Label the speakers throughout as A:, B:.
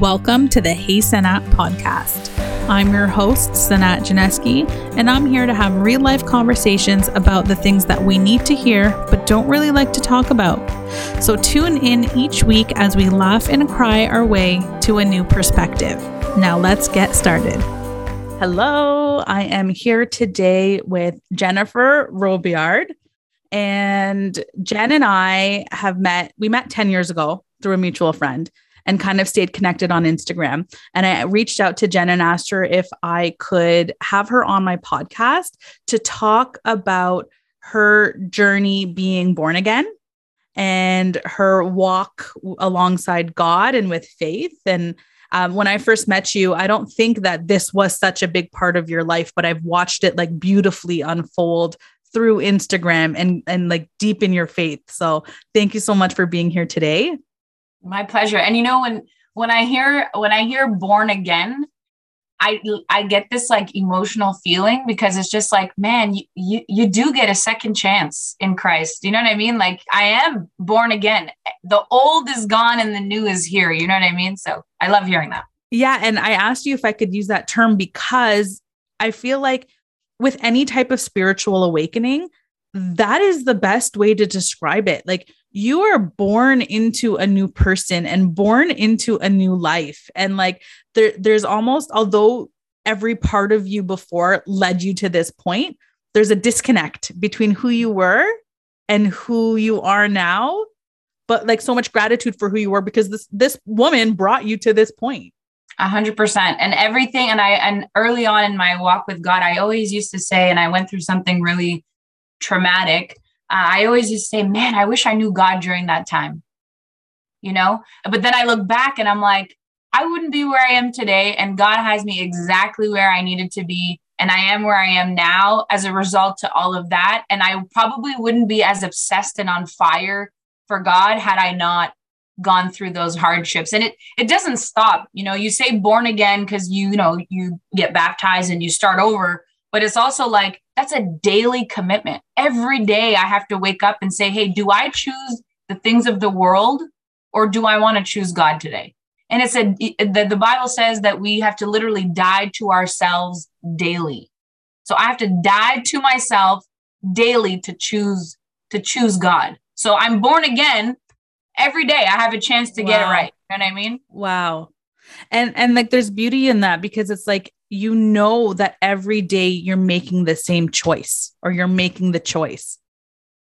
A: Welcome to the Hey Sanaa podcast. I'm your host, Sanaa Janeski, and I'm here to have real life conversations about the things that we need to hear but don't really like to talk about. So tune in each week as we laugh and cry our way to a new perspective. Now let's get started. Hello, I am here today with Jennifer Robillard. And Jen and I have met, we met 10 years ago through a mutual friend and kind of stayed connected on Instagram. And I reached out to Jen and asked her if I could have her on my podcast to talk about her journey being born again and her walk alongside God and with faith. And um, when I first met you, I don't think that this was such a big part of your life, but I've watched it like beautifully unfold through Instagram and and like deep in your faith. So thank you so much for being here today.
B: My pleasure. And you know when when I hear when I hear born again, I I get this like emotional feeling because it's just like, man, you, you you do get a second chance in Christ. You know what I mean? Like I am born again. The old is gone and the new is here. You know what I mean? So I love hearing that.
A: Yeah. And I asked you if I could use that term because I feel like with any type of spiritual awakening, that is the best way to describe it. Like you are born into a new person and born into a new life. And like there, there's almost, although every part of you before led you to this point, there's a disconnect between who you were and who you are now. But like so much gratitude for who you were because this this woman brought you to this point.
B: A hundred percent. And everything, and I and early on in my walk with God, I always used to say, and I went through something really traumatic Uh, I always just say, man, I wish I knew God during that time, you know? But then I look back and I'm like, I wouldn't be where I am today. And God has me exactly where I needed to be. And I am where I am now as a result to all of that. And I probably wouldn't be as obsessed and on fire for God had I not gone through those hardships and it it doesn't stop you know you say born again because you, you know you get baptized and you start over but it's also like that's a daily commitment. Every day I have to wake up and say, hey, do I choose the things of the world or do I want to choose God today? And it's a the, the Bible says that we have to literally die to ourselves daily. So I have to die to myself daily to choose to choose God. So I'm born again every day. I have a chance to wow. get it right. You know what I mean?
A: Wow. And and like there's beauty in that because it's like you know that every day you're making the same choice or you're making the choice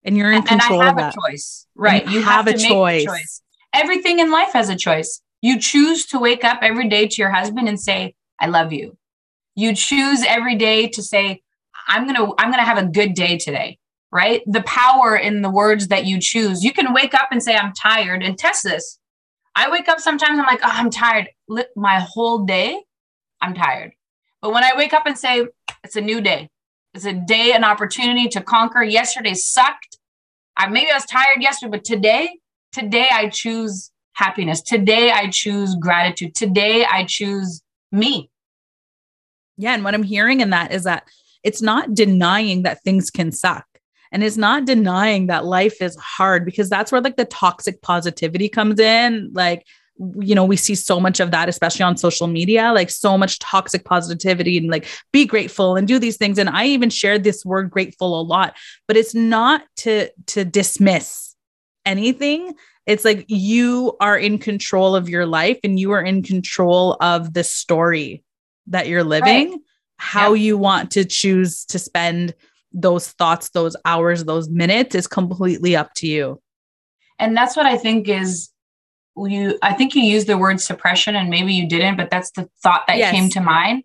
A: and you're in and control
B: I have
A: of that.
B: a choice, right?
A: You, you, have, have a choice. choice.
B: Everything in life has a choice. You choose to wake up every day to your husband and say, I love you. You choose every day to say, I'm going to, I'm to have a good day today, right? The power in the words that you choose. You can wake up and say, I'm tired and test this. I wake up sometimes, I'm like, oh, I'm tired. My whole day, I'm tired. But when I wake up and say, it's a new day, it's a day, an opportunity to conquer. Yesterday sucked. I maybe I was tired yesterday, but today, today I choose happiness. Today I choose gratitude. Today I choose me.
A: Yeah. And what I'm hearing in that is that it's not denying that things can suck. And it's not denying that life is hard because that's where like the toxic positivity comes in. Like, you know, we see so much of that, especially on social media, like so much toxic positivity and like be grateful and do these things. And I even shared this word grateful a lot, but it's not to to dismiss anything. It's like you are in control of your life and you are in control of the story that you're living, right. how you want to choose to spend those thoughts, those hours, those minutes is completely up to you.
B: And that's what I think is you i think you used the word suppression and maybe you didn't but that's the thought that yes. came to mind.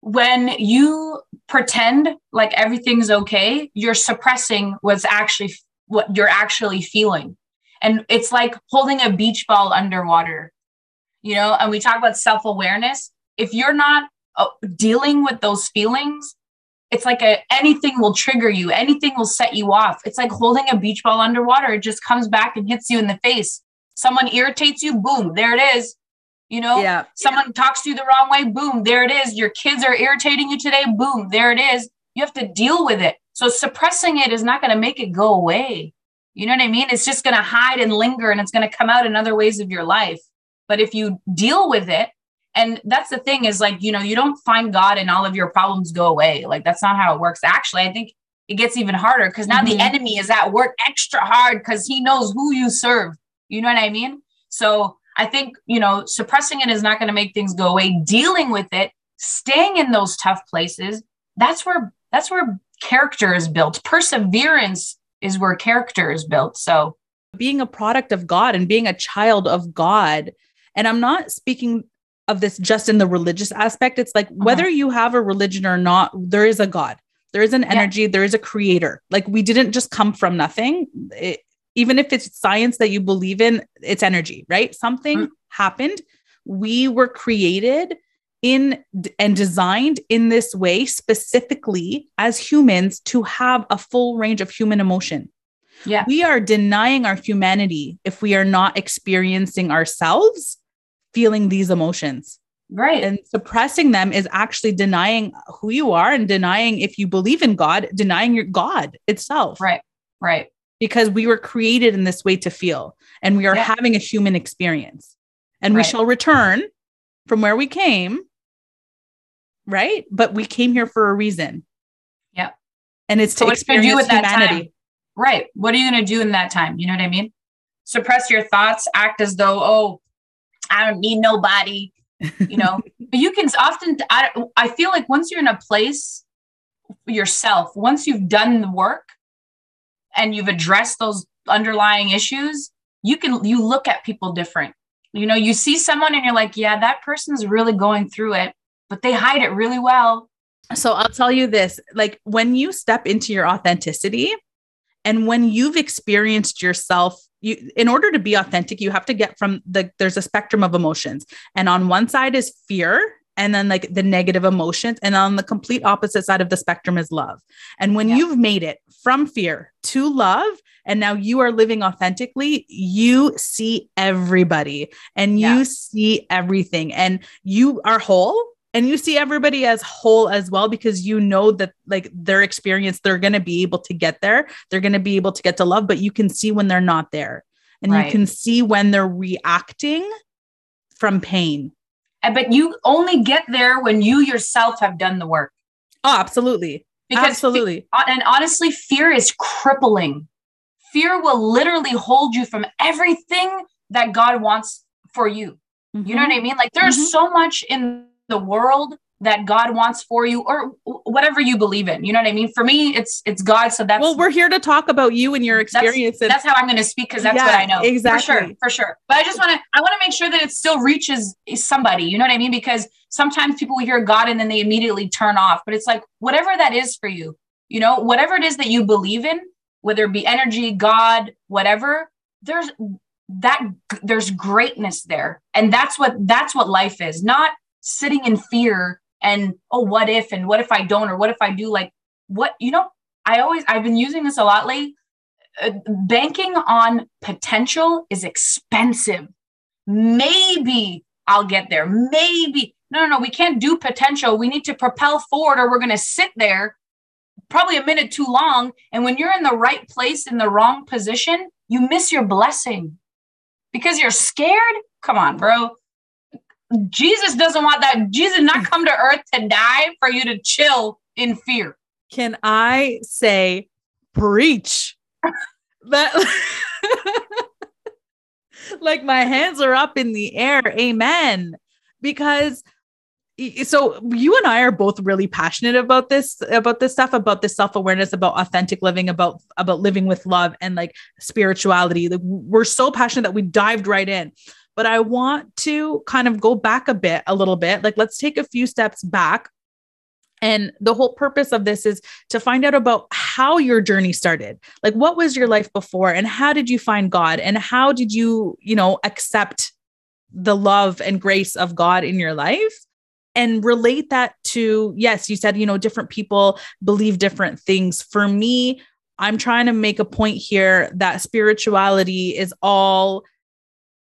B: When you pretend like everything's okay you're suppressing what's actually what you're actually feeling. And it's like holding a beach ball underwater you know and we talk about self-awareness. If you're not uh, dealing with those feelings it's like a anything will trigger you. Anything will set you off. It's like holding a beach ball underwater. It just comes back and hits you in the face Someone irritates you, boom, there it is. You know, yeah. someone yeah. talks to you the wrong way, boom, there it is. Your kids are irritating you today, boom, there it is. You have to deal with it. So suppressing it is not going to make it go away. You know what I mean? It's just going to hide and linger and it's going to come out in other ways of your life. But if you deal with it, and that's the thing is like, you know, you don't find God and all of your problems go away. Like, that's not how it works. Actually, I think it gets even harder because now mm-hmm. the enemy is at work extra hard because he knows who you serve. You know what I mean? So I think, you know, suppressing it is not going to make things go away. Dealing with it, staying in those tough places, that's where that's where character is built. Perseverance is where character is built. So
A: being a product of God and being a child of God, and I'm not speaking of this just in the religious aspect. It's like uh-huh. whether you have a religion or not, there is a God. There is an energy, yeah. there is a creator. Like we didn't just come from nothing. It, even if it's science that you believe in, it's energy, right? Something mm. happened. We were created in and designed in this way specifically as humans to have a full range of human emotion.
B: Yeah.
A: We are denying our humanity if we are not experiencing ourselves feeling these emotions.
B: Right.
A: And suppressing them is actually denying who you are and denying if you believe in God, denying your God itself.
B: Right. Right.
A: Because we were created in this way to feel and we are yeah. having a human experience. And right. we shall return from where we came right? But we came here for a reason.
B: Yeah.
A: And it's so to experience humanity.
B: Right. What are you going to do in that time? You know what I mean? Suppress your thoughts, act as though, oh, I don't need nobody, you know. but you can often, I, I feel like once you're in a place yourself, once you've done the work and you've addressed those underlying issues, you can, you look at people different. You know, you see someone and you're like, yeah, that person's really going through it but they hide it really well.
A: So I'll tell you this like when you step into your authenticity and when you've experienced yourself you in order to be authentic you have to get from the there's a spectrum of emotions and on one side is fear and then like the negative emotions and on the complete opposite side of the spectrum is love and when yeah. you've made it from fear to love and now you are living authentically you see everybody and you yeah. see everything and you are whole and you see everybody as whole as well because you know that like their experience they're going to be able to get there they're going to be able to get to love but you can see when they're not there and right. you can see when they're reacting from pain
B: but you only get there when you yourself have done the work
A: oh absolutely because absolutely
B: fe- and honestly fear is crippling fear will literally hold you from everything that god wants for you mm-hmm. you know what i mm-hmm. mean like there's mm-hmm. so much in the world that God wants for you or whatever you believe in. You know what I mean? For me, it's it's God. So that's
A: well, we're here to talk about you and your experiences.
B: That's, that's how I'm going to speak because that's yeah, what I know.
A: Exactly.
B: For sure. For sure. But I just want to I want to make sure that it still reaches somebody. You know what I mean? Because sometimes people hear God and then they immediately turn off. But it's like whatever that is for you, you know, whatever it is that you believe in, whether it be energy, God, whatever, there's that there's greatness there. And that's what that's what life is. Not sitting in fear and oh what if and what if i don't or what if i do like what you know i always i've been using this a lot lately uh, banking on potential is expensive. Maybe i'll get there. Maybe no no no we can't do potential. We need to propel forward or we're going to sit there probably a minute too long. And when you're in the right place in the wrong position you miss your blessing. Because you're scared? Come on bro Jesus doesn't want that. Jesus not come to earth to die for you to chill in fear.
A: Can I say preach? that like my hands are up in the air. Amen. Because so you and I are both really passionate about this about this stuff about this self-awareness about authentic living about about living with love and like spirituality like we're so passionate that we dived right in but I want to kind of go back a bit, a little bit. Like, let's take a few steps back. And the whole purpose of this is to find out about how your journey started. Like, what was your life before, and how did you find God, and how did you, you know, accept the love and grace of God in your life? and relate that to yes you said you know different people believe different things for me i'm trying to make a point here that spirituality is all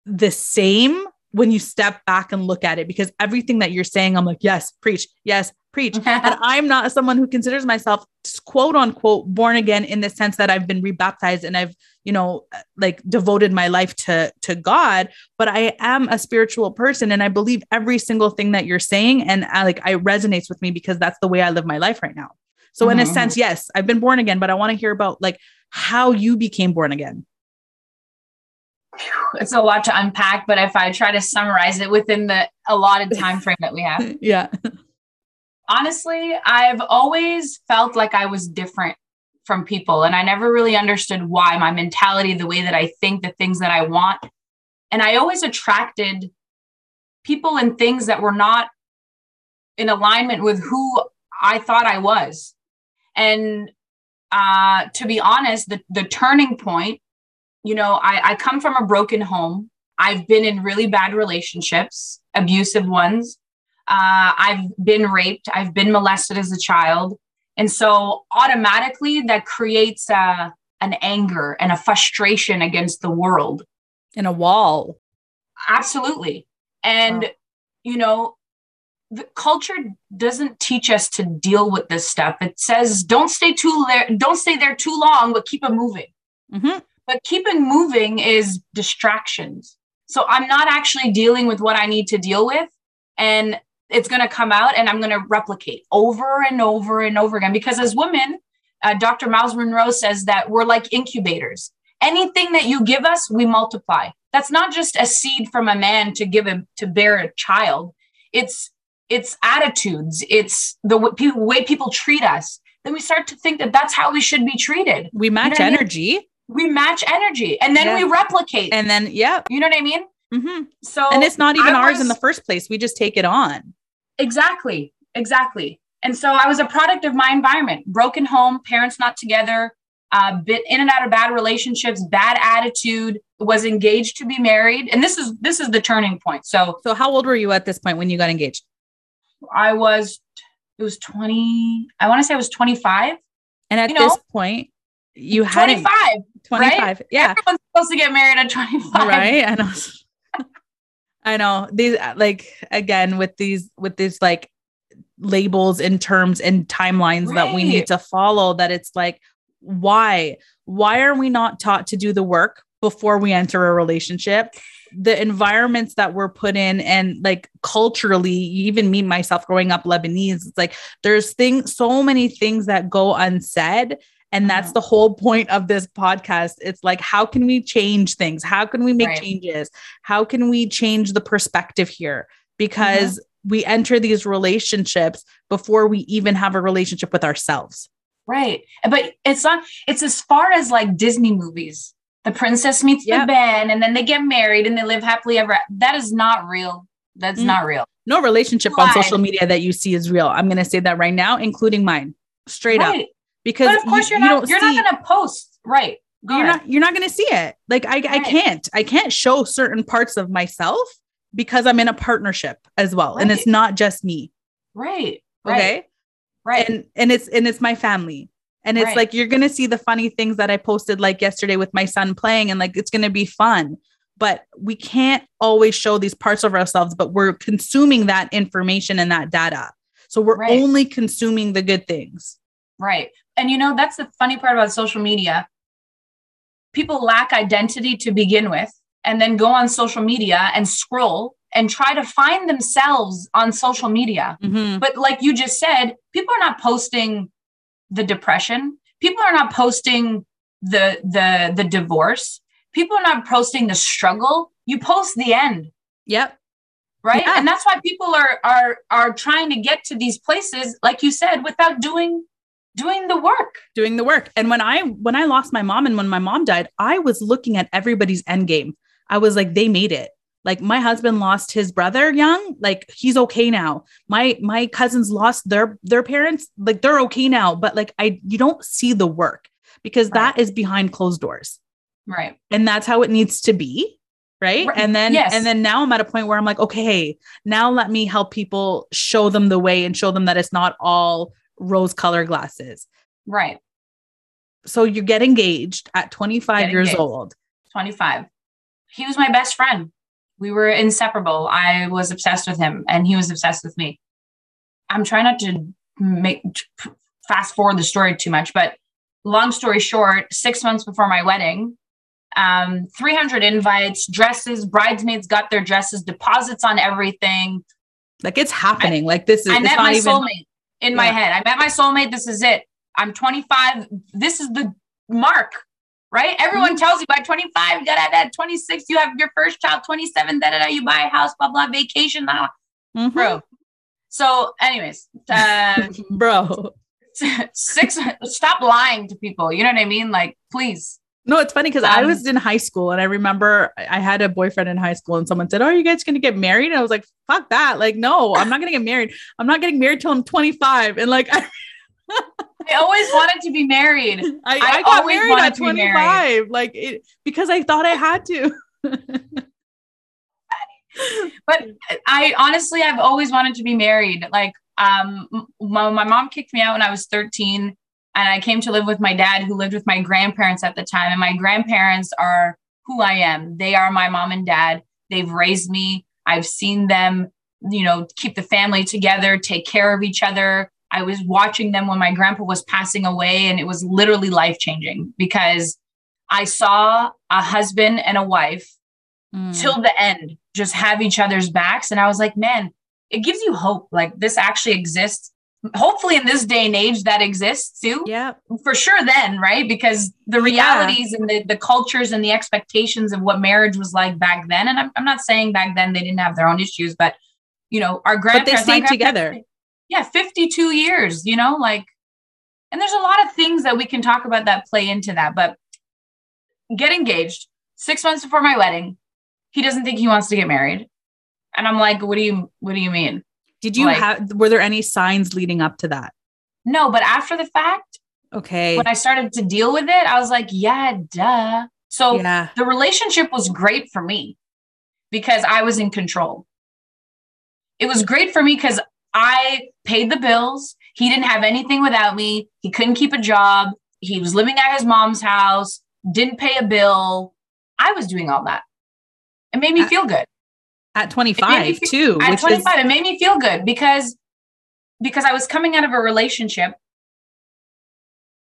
A: the same when you step back and look at it because everything that you're saying i'm like yes preach yes preach and i'm not someone who considers myself quote unquote born again in the sense that i've been rebaptized and i've you know like devoted my life to to god but i am a spiritual person and i believe every single thing that you're saying and I, like i resonates with me because that's the way i live my life right now so mm-hmm. in a mm-hmm. sense yes i've been born again but i want to hear about like how you became born again
B: it's a lot to unpack, but if I try to summarize it within the allotted time frame that we have.
A: yeah.
B: Honestly, I've always felt like I was different from people and I never really understood why my mentality, the way that I think, the things that I want. And I always attracted people and things that were not in alignment with who I thought I was. And uh, to be honest, the, the turning point you know, I, I come from a broken home. I've been in really bad relationships, abusive ones. Uh, I've been raped. I've been molested as a child. And so automatically that creates a, an anger and a frustration against the world.
A: And a wall.
B: Absolutely. And, wow. you know, the culture doesn't teach us to deal with this stuff. It says don't stay too there, don't stay there too long, but keep it moving. Mm-hmm. But keeping moving is distractions. So I'm not actually dealing with what I need to deal with. And it's going to come out and I'm going to replicate over and over and over again. Because as women, uh, Dr. Myles Munroe says that we're like incubators. Anything that you give us, we multiply. That's not just a seed from a man to give him to bear a child. It's it's attitudes. It's the w- way people treat us. Then we start to think that that's how we should be treated.
A: We match you know energy. I mean?
B: We match energy and then yeah. we replicate.
A: And then, yeah.
B: You know what I mean?
A: Mm-hmm. So, and it's not even I ours was, in the first place. We just take it on.
B: Exactly. Exactly. And so I was a product of my environment broken home, parents not together, uh, bit in and out of bad relationships, bad attitude, was engaged to be married. And this is this is the turning point. So
A: so how old were you at this point when you got engaged?
B: I was it was 20, I want to say I was 25.
A: And at you know, this point, you
B: had 25
A: 25 right? yeah.
B: Everyone's supposed to get married at 25
A: right i know. I know. These uh, like again with these with these like labels and terms and timelines right. that we need to follow that it's like why? Why are we not taught to do the work before we enter a relationship? The environments that we're put in and like culturally even me myself growing up lebanese it's like there's things so many things that go unsaid and that's mm-hmm. the whole point of this podcast. It's like, how can we change things? How can we make right. changes? How can we change the perspective here? Because mm-hmm. we enter these relationships before we even have a relationship with ourselves.
B: Right. But it's not, it's as far as like Disney movies. The princess meets yep. the Ben and then they get married and they live happily ever. That is not real. That's mm. not real.
A: No relationship on social media that you see is real. I'm going to say that right now, including mine. Straight right. up because
B: but of course you, are not you're see, not going to post right
A: Go you're ahead. not you're not going to see it like I, right. I can't i can't show certain parts of myself because i'm in a partnership as well right. and it's not just me
B: right
A: okay
B: right
A: and and it's and it's my family and it's right. like you're going to see the funny things that i posted like yesterday with my son playing and like it's going to be fun but we can't always show these parts of ourselves but we're consuming that information and that data so we're only consuming the good things
B: Right. And you know, that's the funny part about social media. People lack identity to begin with, and then go on social media and scroll and try to find themselves on social media. Mm-hmm. But like you just said, people are not posting the depression. People are not posting the the the divorce. People are not posting the struggle. You post the end.
A: Yep.
B: Right? Yeah. And that's why people are are are trying to get to these places like you said without doing doing the work.
A: Doing the work. And when i when i lost my mom and when my mom died i was looking at everybody's end game i was like they made it. Like my husband lost his brother young. Like he's okay now. My my cousins lost their their parents. Like they're okay now. But like i you don't see the work because right. that is behind closed doors.
B: Right.
A: And that's how it needs to be right? right. and then yes. and then now i'm at a point where i'm like okay now let me help people show them the way and show them that it's not all rose color glasses.
B: Right.
A: So you get engaged at 25 get years engaged. old.
B: 25. He was my best friend. We were inseparable. I was obsessed with him and he was obsessed with me. I'm trying not to make fast forward the story too much, but long story short, six months before my wedding, um, 300 invites, dresses, bridesmaids got their dresses, deposits on everything.
A: Like it's happening. I, like this is.
B: I met my even, soulmate in yeah. my head. I met my soulmate. This is it. I'm 25. This is the mark, right? Everyone mm-hmm. tells you by 25, da, da, da, 26, you have your first child, 27, da, da, da, you buy a house, blah, blah, vacation, blah. Mm-hmm. bro. So, anyways, uh,
A: bro,
B: six, stop lying to people. You know what I mean? Like, please.
A: No, it's funny because um, I was in high school and I remember I had a boyfriend in high school and someone said, Oh, are you guys going to get married? And I was like, fuck that. Like, no, I'm not going to get married. I'm not getting married till I'm 25. And like, I,
B: I always wanted to be married.
A: I, I, I got married at 25, married. like it, because I thought I had to.
B: but I honestly, I've always wanted to be married. Like, um, my, my mom kicked me out when I was 13 and I came to live with my dad who lived with my grandparents at the time. And my grandparents are who I am. They are my mom and dad. They've raised me. I've seen them, you know, keep the family together, take care of each other. I was watching them when my grandpa was passing away, and it was literally life changing because I saw a husband and a wife mm. till the end just have each other's backs. And I was like, man, it gives you hope. Like this actually exists. Hopefully, in this day and age, that exists too.
A: Yeah,
B: for sure. Then, right? Because the realities yeah. and the, the cultures and the expectations of what marriage was like back then. And I'm, I'm not saying back then they didn't have their own issues, but you know, our grandparents
A: but they stayed together
B: yeah 52 years you know like and there's a lot of things that we can talk about that play into that but get engaged six months before my wedding he doesn't think he wants to get married and i'm like what do you what do you mean
A: did you like, have were there any signs leading up to that
B: no but after the fact
A: okay
B: when i started to deal with it i was like yeah duh so yeah. the relationship was great for me because i was in control it was great for me because I paid the bills. He didn't have anything without me. He couldn't keep a job. He was living at his mom's house, didn't pay a bill. I was doing all that. It made me uh, feel good.
A: At 25 feel, too.
B: At 25, is- it made me feel good because because I was coming out of a relationship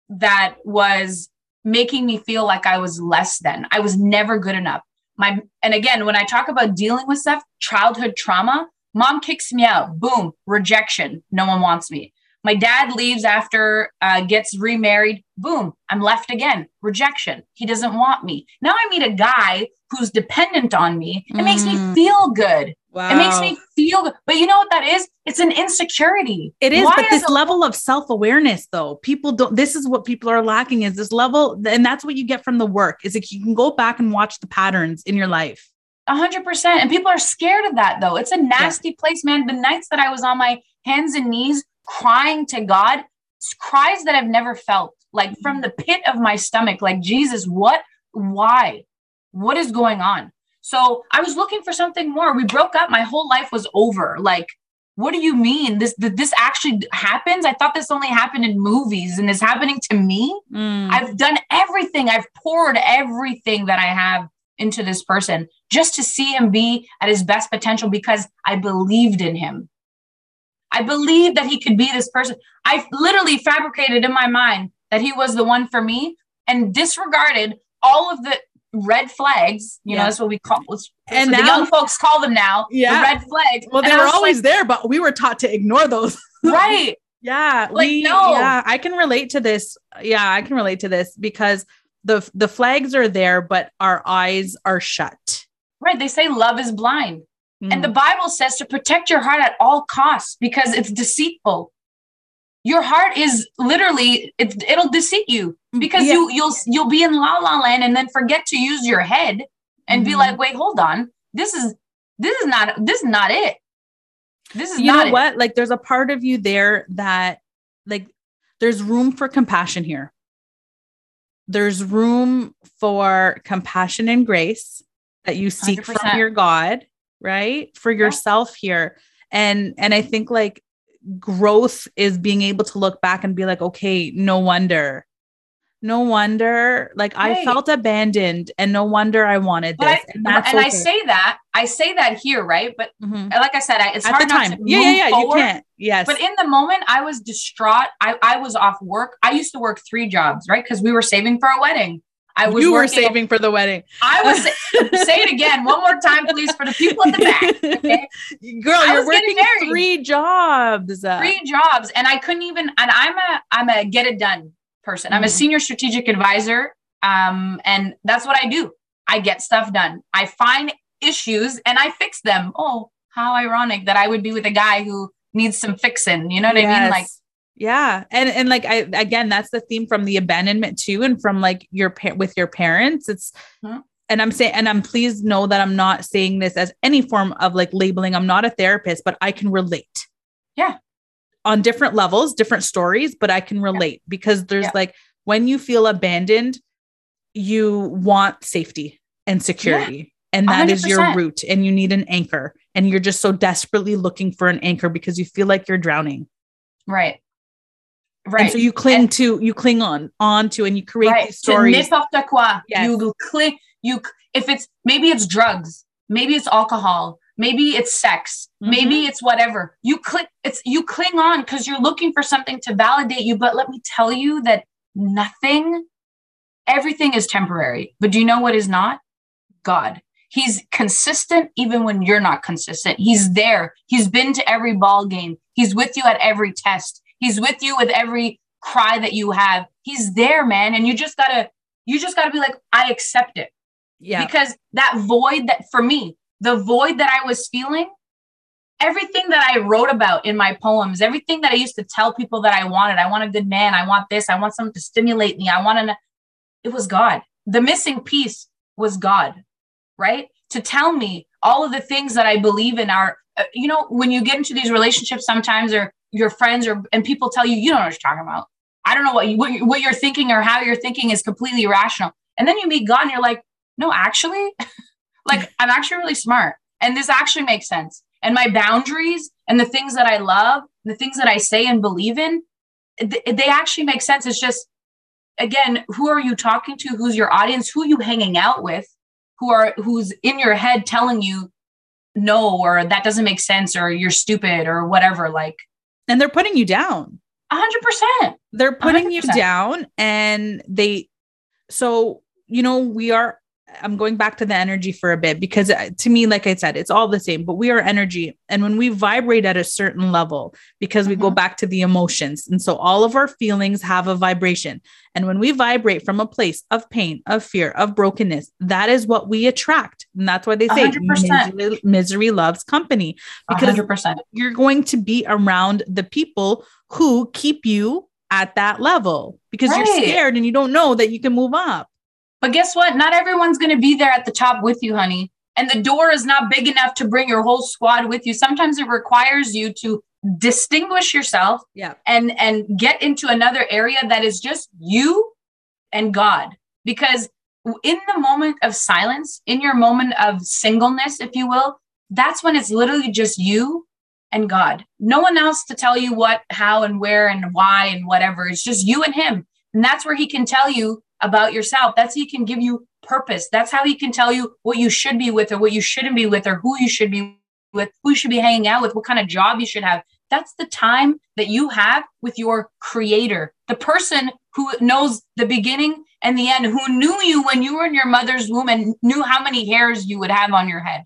B: that was making me feel like I was less than. I was never good enough. My and again, when I talk about dealing with stuff, childhood trauma, Mom kicks me out. Boom, rejection. No one wants me. My dad leaves after uh, gets remarried. Boom, I'm left again. Rejection. He doesn't want me. Now I meet a guy who's dependent on me. It mm. makes me mm. feel good. Wow. It makes me feel good. But you know what that is? It's an insecurity.
A: It is, Why but this a- level of self-awareness though, people don't this is what people are lacking is this level and that's what you get from the work is that you can go back and watch the patterns in your life
B: hundred percent. And people are scared of that though. It's a nasty yeah. place, man. The nights that I was on my hands and knees crying to God, cries that I've never felt, like from the pit of my stomach, like, Jesus, what, why, what is going on? So I was looking for something more. We broke up. My whole life was over. Like, what do you mean? This this actually happens? I thought this only happened in movies and it's happening to me. Mm. I've done everything. I've poured everything that I have into this person just to see him be at his best potential because I believed in him. I believed that he could be this person. I literally fabricated in my mind that he was the one for me and disregarded all of the red flags. You yeah. know, that's what we call and now, the young folks call them now. Yeah. The red flags.
A: Well, they were always like, there, but we were taught to ignore those.
B: right.
A: Yeah. Like, we, no. Yeah. I can relate to this. Yeah. I can relate to this because the the flags are there but our eyes are shut
B: right they say love is blind mm. and the bible says to protect your heart at all costs because it's deceitful your heart is literally it, it'll deceive you because yeah. you you'll you'll be in la la land and then forget to use your head and mm-hmm. be like wait hold on this is this is not this is not it this is
A: you know what like there's a part of you there that like there's room for compassion here there's room for compassion and grace that you seek 100%. from your God, right? For yourself here. And and I think like growth is being able to look back and be like, okay, no wonder no wonder like I felt abandoned and no wonder I wanted this.
B: I,
A: and
B: and I say that, I say that here, right? But
A: Mhm.
B: like I said, I, it's
A: at
B: hard
A: the
B: not
A: time.
B: to
A: Yeah, yeah, yeah.
B: forward.
A: You can't. Yes.
B: But in the moment, I was distraught. I, I was off work. I used to work three jobs, right? Because we were saving for a wedding. I was
A: you were saving for the wedding.
B: I was say it again one more time, please, for the people at the back. Okay?
A: Girl,
B: I
A: you're
B: getting
A: working three jobs.
B: Three jobs, and I couldn't even. And I'm a I'm a get it done person. I'm a
A: Mhm.
B: senior strategic advisor, um, and that's what I do. I get stuff done. I find issues and I fix them. Oh, how ironic that I would be with a guy who needs some fixing. You know what I mean? Like
A: Yes. Yeah. And and like i again that's the theme from the abandonment too and from like your pa- with your parents. It's
B: Mhm.
A: and i'm saying and i'm please know that i'm not saying this as any form of like labeling. I'm not a therapist but i can relate.
B: Yeah.
A: on different levels different stories but i can relate because there's
B: Yeah.
A: like when you feel abandoned you want safety and security. And that is your
B: 100%.
A: root and you need an anchor. And you're just so desperately looking for an anchor because you feel like you're drowning.
B: Right, right.
A: and so you cling to you cling on on to and you create
B: right.
A: these stories
B: n'importe quoi.
A: Yes.
B: You cling. You if it's maybe it's drugs, maybe it's alcohol, maybe it's sex, maybe
A: Mm-hmm.
B: it's whatever. You click. It's you cling on because you're looking for something to validate you. But let me tell you that nothing, everything is temporary. But do you know what is not? God. He's consistent even when you're not consistent. He's there. He's been to every ball game. He's with you at every test. He's with you with every cry that you have. He's there, man. And you just gotta, you just gotta be like, I accept it.
A: yeah
B: Because that void that for me, the void that I was feeling, everything that I wrote about in my poems, everything that I used to tell people that I wanted, I want a good man, I want this, I want someone to stimulate me, I want to, it was God. The missing piece was God, right? To tell me all of the things that I believe in are, uh, you know, when you get into these relationships sometimes or your friends or, and people tell you, you don't know what you're talking about. I don't know what you, what, you, what you're thinking or how you're thinking is completely irrational. And then you meet God and you're like, no, actually, like I'm actually really smart. And this actually makes sense. And my boundaries and the things that I love, the things that I say and believe in, th- they actually make sense. It's just, again, who are you talking to? Who's your audience? Who are you hanging out with? Who are who's in your head telling you no or that doesn't make sense or you're stupid or whatever? Like
A: and they're putting you down
B: a hundred percent.
A: they're putting you
B: 100%.
A: down and they so you know we are i'm going back to the energy for a bit because uh, to me like i said it's all the same but we are energy and when we vibrate at a certain level because we go
B: Mhm.
A: back to the emotions and so all of our feelings have a vibration and when we vibrate from a place of pain of fear of brokenness that is what we attract and that's why they say
B: 100%.
A: misery, misery loves company because
B: percent.
A: you're going to be around the people who keep you at that level because you're scared and you don't know that you can move up.
B: But guess what? Not everyone's going to be there at the top with you, honey. And the door is not big enough to bring your whole squad with you. Sometimes it requires you to distinguish yourself
A: Yeah.
B: and and get into another area that is just you and God. Because in the moment of silence, in your moment of singleness, if you will, that's when it's literally just you and God. No one else to tell you what, how, and where, and why, and whatever. It's just you and Him. And that's where He can tell you about yourself. That's He can give you purpose. That's how He can tell you what you should be with, or what you shouldn't be with, or who you should be with, who you should be hanging out with, what kind of job you should have. That's the time that you have with your creator, the person who knows the beginning and the end, who knew you when you were in your mother's womb and knew how many hairs you would have on your head.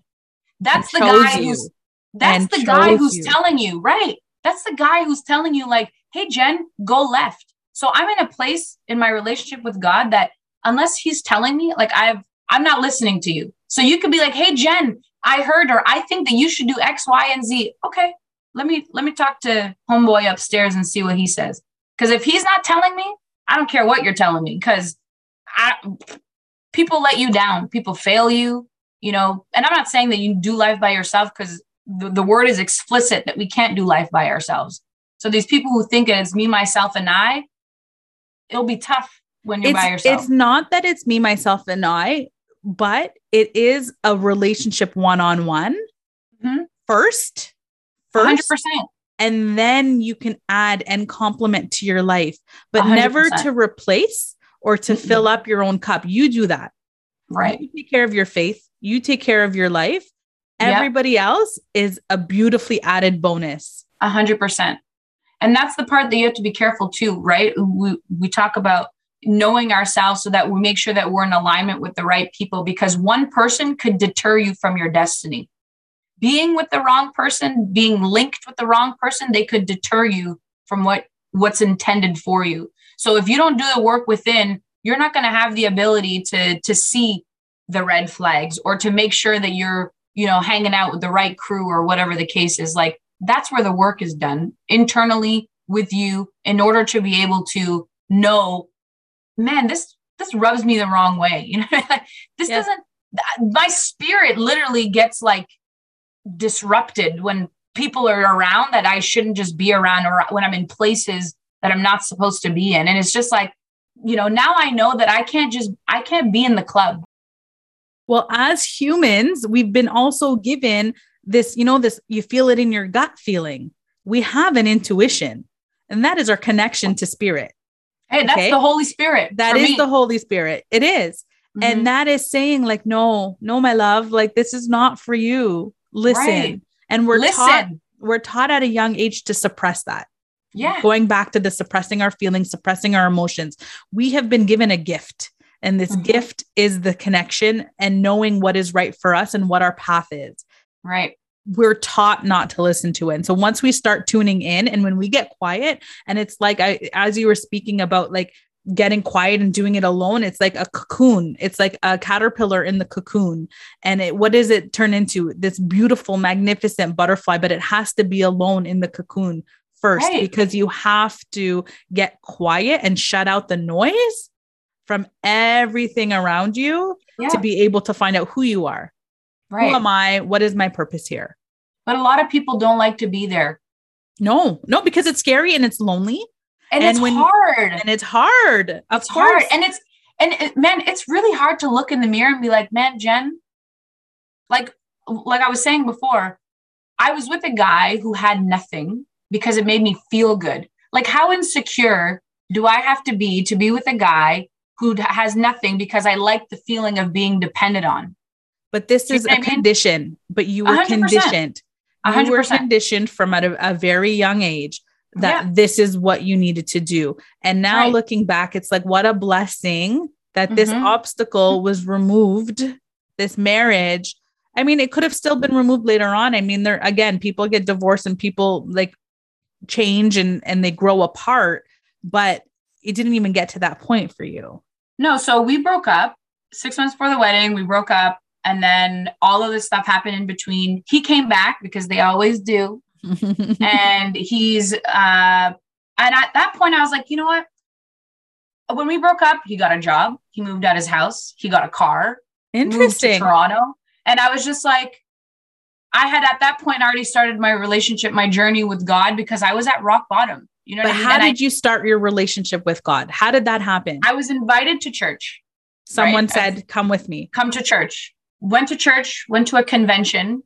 B: That's the guy
A: you.
B: who's that's the guy who's
A: you.
B: telling you, right? That's the guy who's telling you, like, hey, Jen, go left. So I'm in a place in my relationship with God that unless he's telling me, like, I've, I'm not listening to you. So you could be like, hey, Jen, I heard or I think that you should do X, Y, and Z. Okay, let me let me talk to homeboy upstairs and see what he says. Because if he's not telling me, I don't care what you're telling me. Because I people let you down, people fail you, you know. And I'm not saying that you do life by yourself because the, the word is explicit that we can't do life by ourselves. So these people who think it's me, myself, and I, it'll be tough when you're
A: It's,
B: by yourself.
A: it's not that it's me, myself, and I, but it is a relationship one on one first. First,
B: percent.
A: and then you can add and complement to your life, but
B: A hundred
A: never to replace or to
B: Mm-mm.
A: fill up your own cup. You do that.
B: Right.
A: You take care of your faith, you take care of your life.
B: Yep.
A: Everybody else is a beautifully added bonus.
B: A hundred percent. And that's the part that you have to be careful too, right? We we talk about knowing ourselves so that we make sure that we're in alignment with the right people because one person could deter you from your destiny. Being with the wrong person, being linked with the wrong person, they could deter you from what what's intended for you. So if you don't do the work within, you're not going to have the ability to to see the red flags or to make sure that you're, you know, hanging out with the right crew or whatever the case is. Like that's where the work is done internally with you in order to be able to know man this this rubs me the wrong way. You know this doesn't my spirit literally gets like disrupted when people are around that I shouldn't just be around or when I'm in places that I'm not supposed to be in. And it's just like you know now I know that I can't just I can't be in the club.
A: Well, as humans, we've been also given this, you know, this, you feel it in your gut feeling. We have an intuition, and that is our connection to spirit.
B: hey that's
A: Okay.
B: the Holy Spirit
A: That is
B: me.
A: the Holy Spirit. It is.
B: Mhm.
A: And that is saying, like, no, no, my love, like, this is not for you. Listen.
B: Right.
A: And we're
B: listen
A: taught, we're taught at a young age to suppress that.
B: yeah
A: Going back to the suppressing our feelings, suppressing our emotions. We have been given a gift. And this
B: Mhm.
A: gift is the connection and knowing what is right for us and what our path is.
B: Right
A: we're taught not to listen to it. And so once we start tuning in and when we get quiet, and it's like I as you were speaking about like getting quiet and doing it alone, it's like a cocoon. It's like a caterpillar in the cocoon. And it what does it turn into? This beautiful, magnificent butterfly, but it has to be alone in the cocoon first
B: Right.
A: because you have to get quiet and shut out the noise from everything around you
B: yeah
A: to be able to find out who you are.
B: Right
A: Who am I? What is my purpose here?
B: but a lot of people don't like to be there
A: No, no, because it's scary and it's lonely
B: and,
A: And
B: it's
A: when-
B: hard
A: and it's hard. Of
B: it's
A: course.
B: hard and it's and it, man it's really hard to look in the mirror and be like man jen like like i was saying before i was with a guy who had nothing because it made me feel good like how insecure do i have to be to be with a guy who has nothing because i like the feeling of being dependent on
A: but this
B: you
A: is a
B: mean?
A: condition, but you were
B: 100%.
A: conditioned. You
B: hundred
A: were conditioned from at a, a very young age that
B: Yeah.
A: this is what you needed to do. And now
B: Right.
A: looking back, it's like, what a blessing that this
B: Mhm.
A: obstacle was removed, this marriage. I mean, it could have still been removed later on. I mean, there again, people get divorced and people like change and and they grow apart, but it didn't even get to that point for you.
B: no so we broke up six months before the wedding we broke up and then all of this stuff happened in between. He came back because they always do. And he's uh and at that point i was like you know what? When we broke up he got a job. He moved out of his house. He got a car. Moved to
A: Interesting.
B: toronto. And i was just like i had at that point already started my relationship my journey with god because i was at rock bottom. You know
A: But
B: what i mean?
A: how
B: and
A: did you start your relationship with God? How did that happen?
B: I, I was invited to church.
A: Someone
B: right.
A: said, "Come with me."
B: come to church went to church went to a convention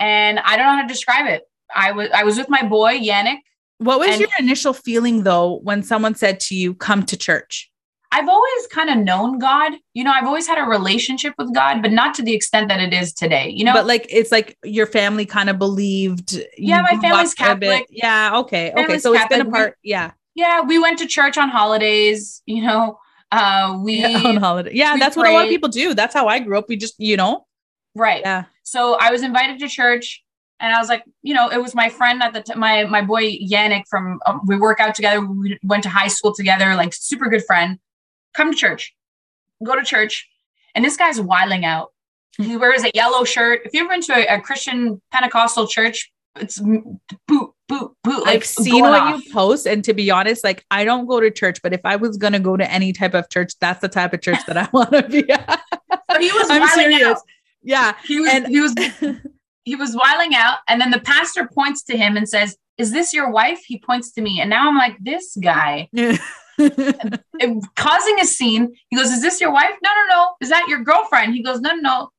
B: and i don't know how to describe it i was i was with my boy yannick
A: What was your initial feeling though when someone said to you, "Come to church"?
B: I've always kind of known God. You know, I've always had a relationship with God, but not to the extent that it is today. You know,
A: but like it's like your family kind of believed.
B: Yeah, my family's
A: up a bit-
B: Catholic.
A: Yeah. Okay. Okay. So it's been a part. Yeah.
B: yeah, we went to church on holidays. You know, uh, we
A: on holiday. Yeah. That's what a lot of people do. That's how I grew up. We just, you know.
B: right.
A: Yeah.
B: So I was invited to church, and I was like, you know, it was my friend at the t- my my boy Yannick from um, we work out together. We went to high school together, like super good friend. Come to church, go to church, and this guy's wiling out. He wears a yellow shirt. If you've ever been to a, a Christian Pentecostal church, it's boot boot boot. Like
A: I've seen what
B: off.
A: you post, and to be honest, like I don't go to church, but if I was gonna go to any type of church, that's the type of church that I want to be at.
B: But he was
A: I'm
B: wiling
A: serious.
B: out.
A: Yeah.
B: He was
A: And-
B: he was he was wiling out, and then the pastor points to him and says, "Is this your wife?" He points to me, and now I'm like, this guy. causing a scene. He goes, Is this your wife? No, no, no. Is that your girlfriend? He goes, No, no, no.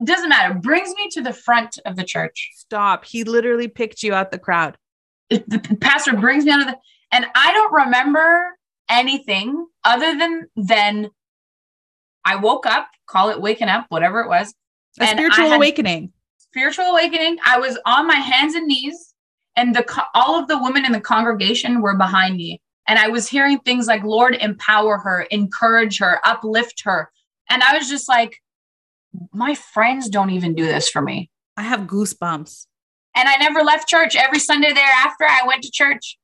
B: It doesn't matter. Brings me to the front of the church.
A: Stop. He literally picked you out the crowd.
B: The pastor brings me out of the, and I don't remember anything other than then I woke up, call it waking up, whatever it was.
A: A spiritual awakening.
B: Spiritual awakening. I was on my hands and knees, and the all of the women in the congregation were behind me. And I was hearing things like, Lord, empower her, encourage her, uplift her. And I was just like, my friends don't even do this for me.
A: I have goosebumps.
B: And I never left church. Every Sunday thereafter, I went to church.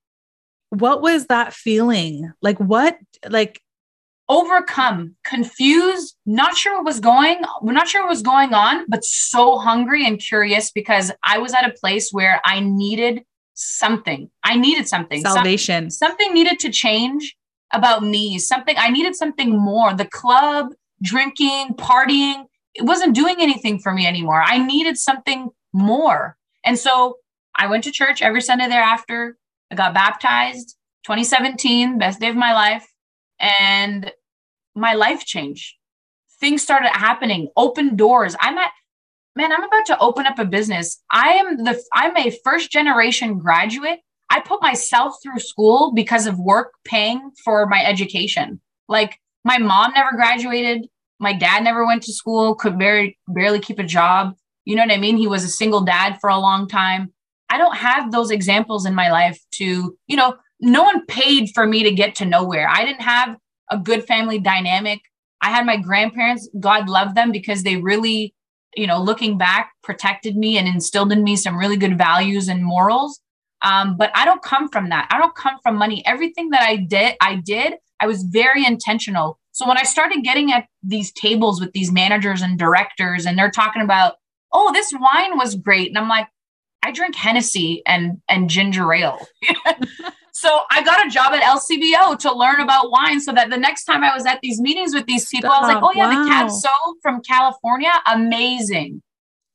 A: What was that feeling? Like, what, like,
B: overcome, confused, not sure what was going, not sure what was going on, but so hungry and curious because I was at a place where I needed something. I needed something.
A: Salvation.
B: Some, something needed to change about me. Something I needed something more. The club, drinking, partying, it wasn't doing anything for me anymore. I needed something more. And so I went to church every Sunday thereafter. I got baptized 2017, best day of my life. And my life changed. Things started happening, open doors. I'm at, man, I'm about to open up a business. I am the, I'm a first generation graduate. I put myself through school because of work paying for my education. Like my mom never graduated. My dad never went to school, could barely, barely keep a job. You know what I mean? He was a single dad for a long time. I don't have those examples in my life to, you know, no one paid for me to get to nowhere. I didn't have a good family dynamic. I had my grandparents, God love them because they really, you know, looking back, protected me and instilled in me some really good values and morals. Um, but I don't come from that. I don't come from money. Everything that I did, I did, I was very intentional. So when I started getting at these tables with these managers and directors, and they're talking about, oh, this wine was great. And I'm like, I drink Hennessy and and ginger ale. So I got a job at LCBO to learn about wine so that the next time I was at these meetings with these people. I was like, oh, yeah, wow. the Cab Sauv from California, amazing.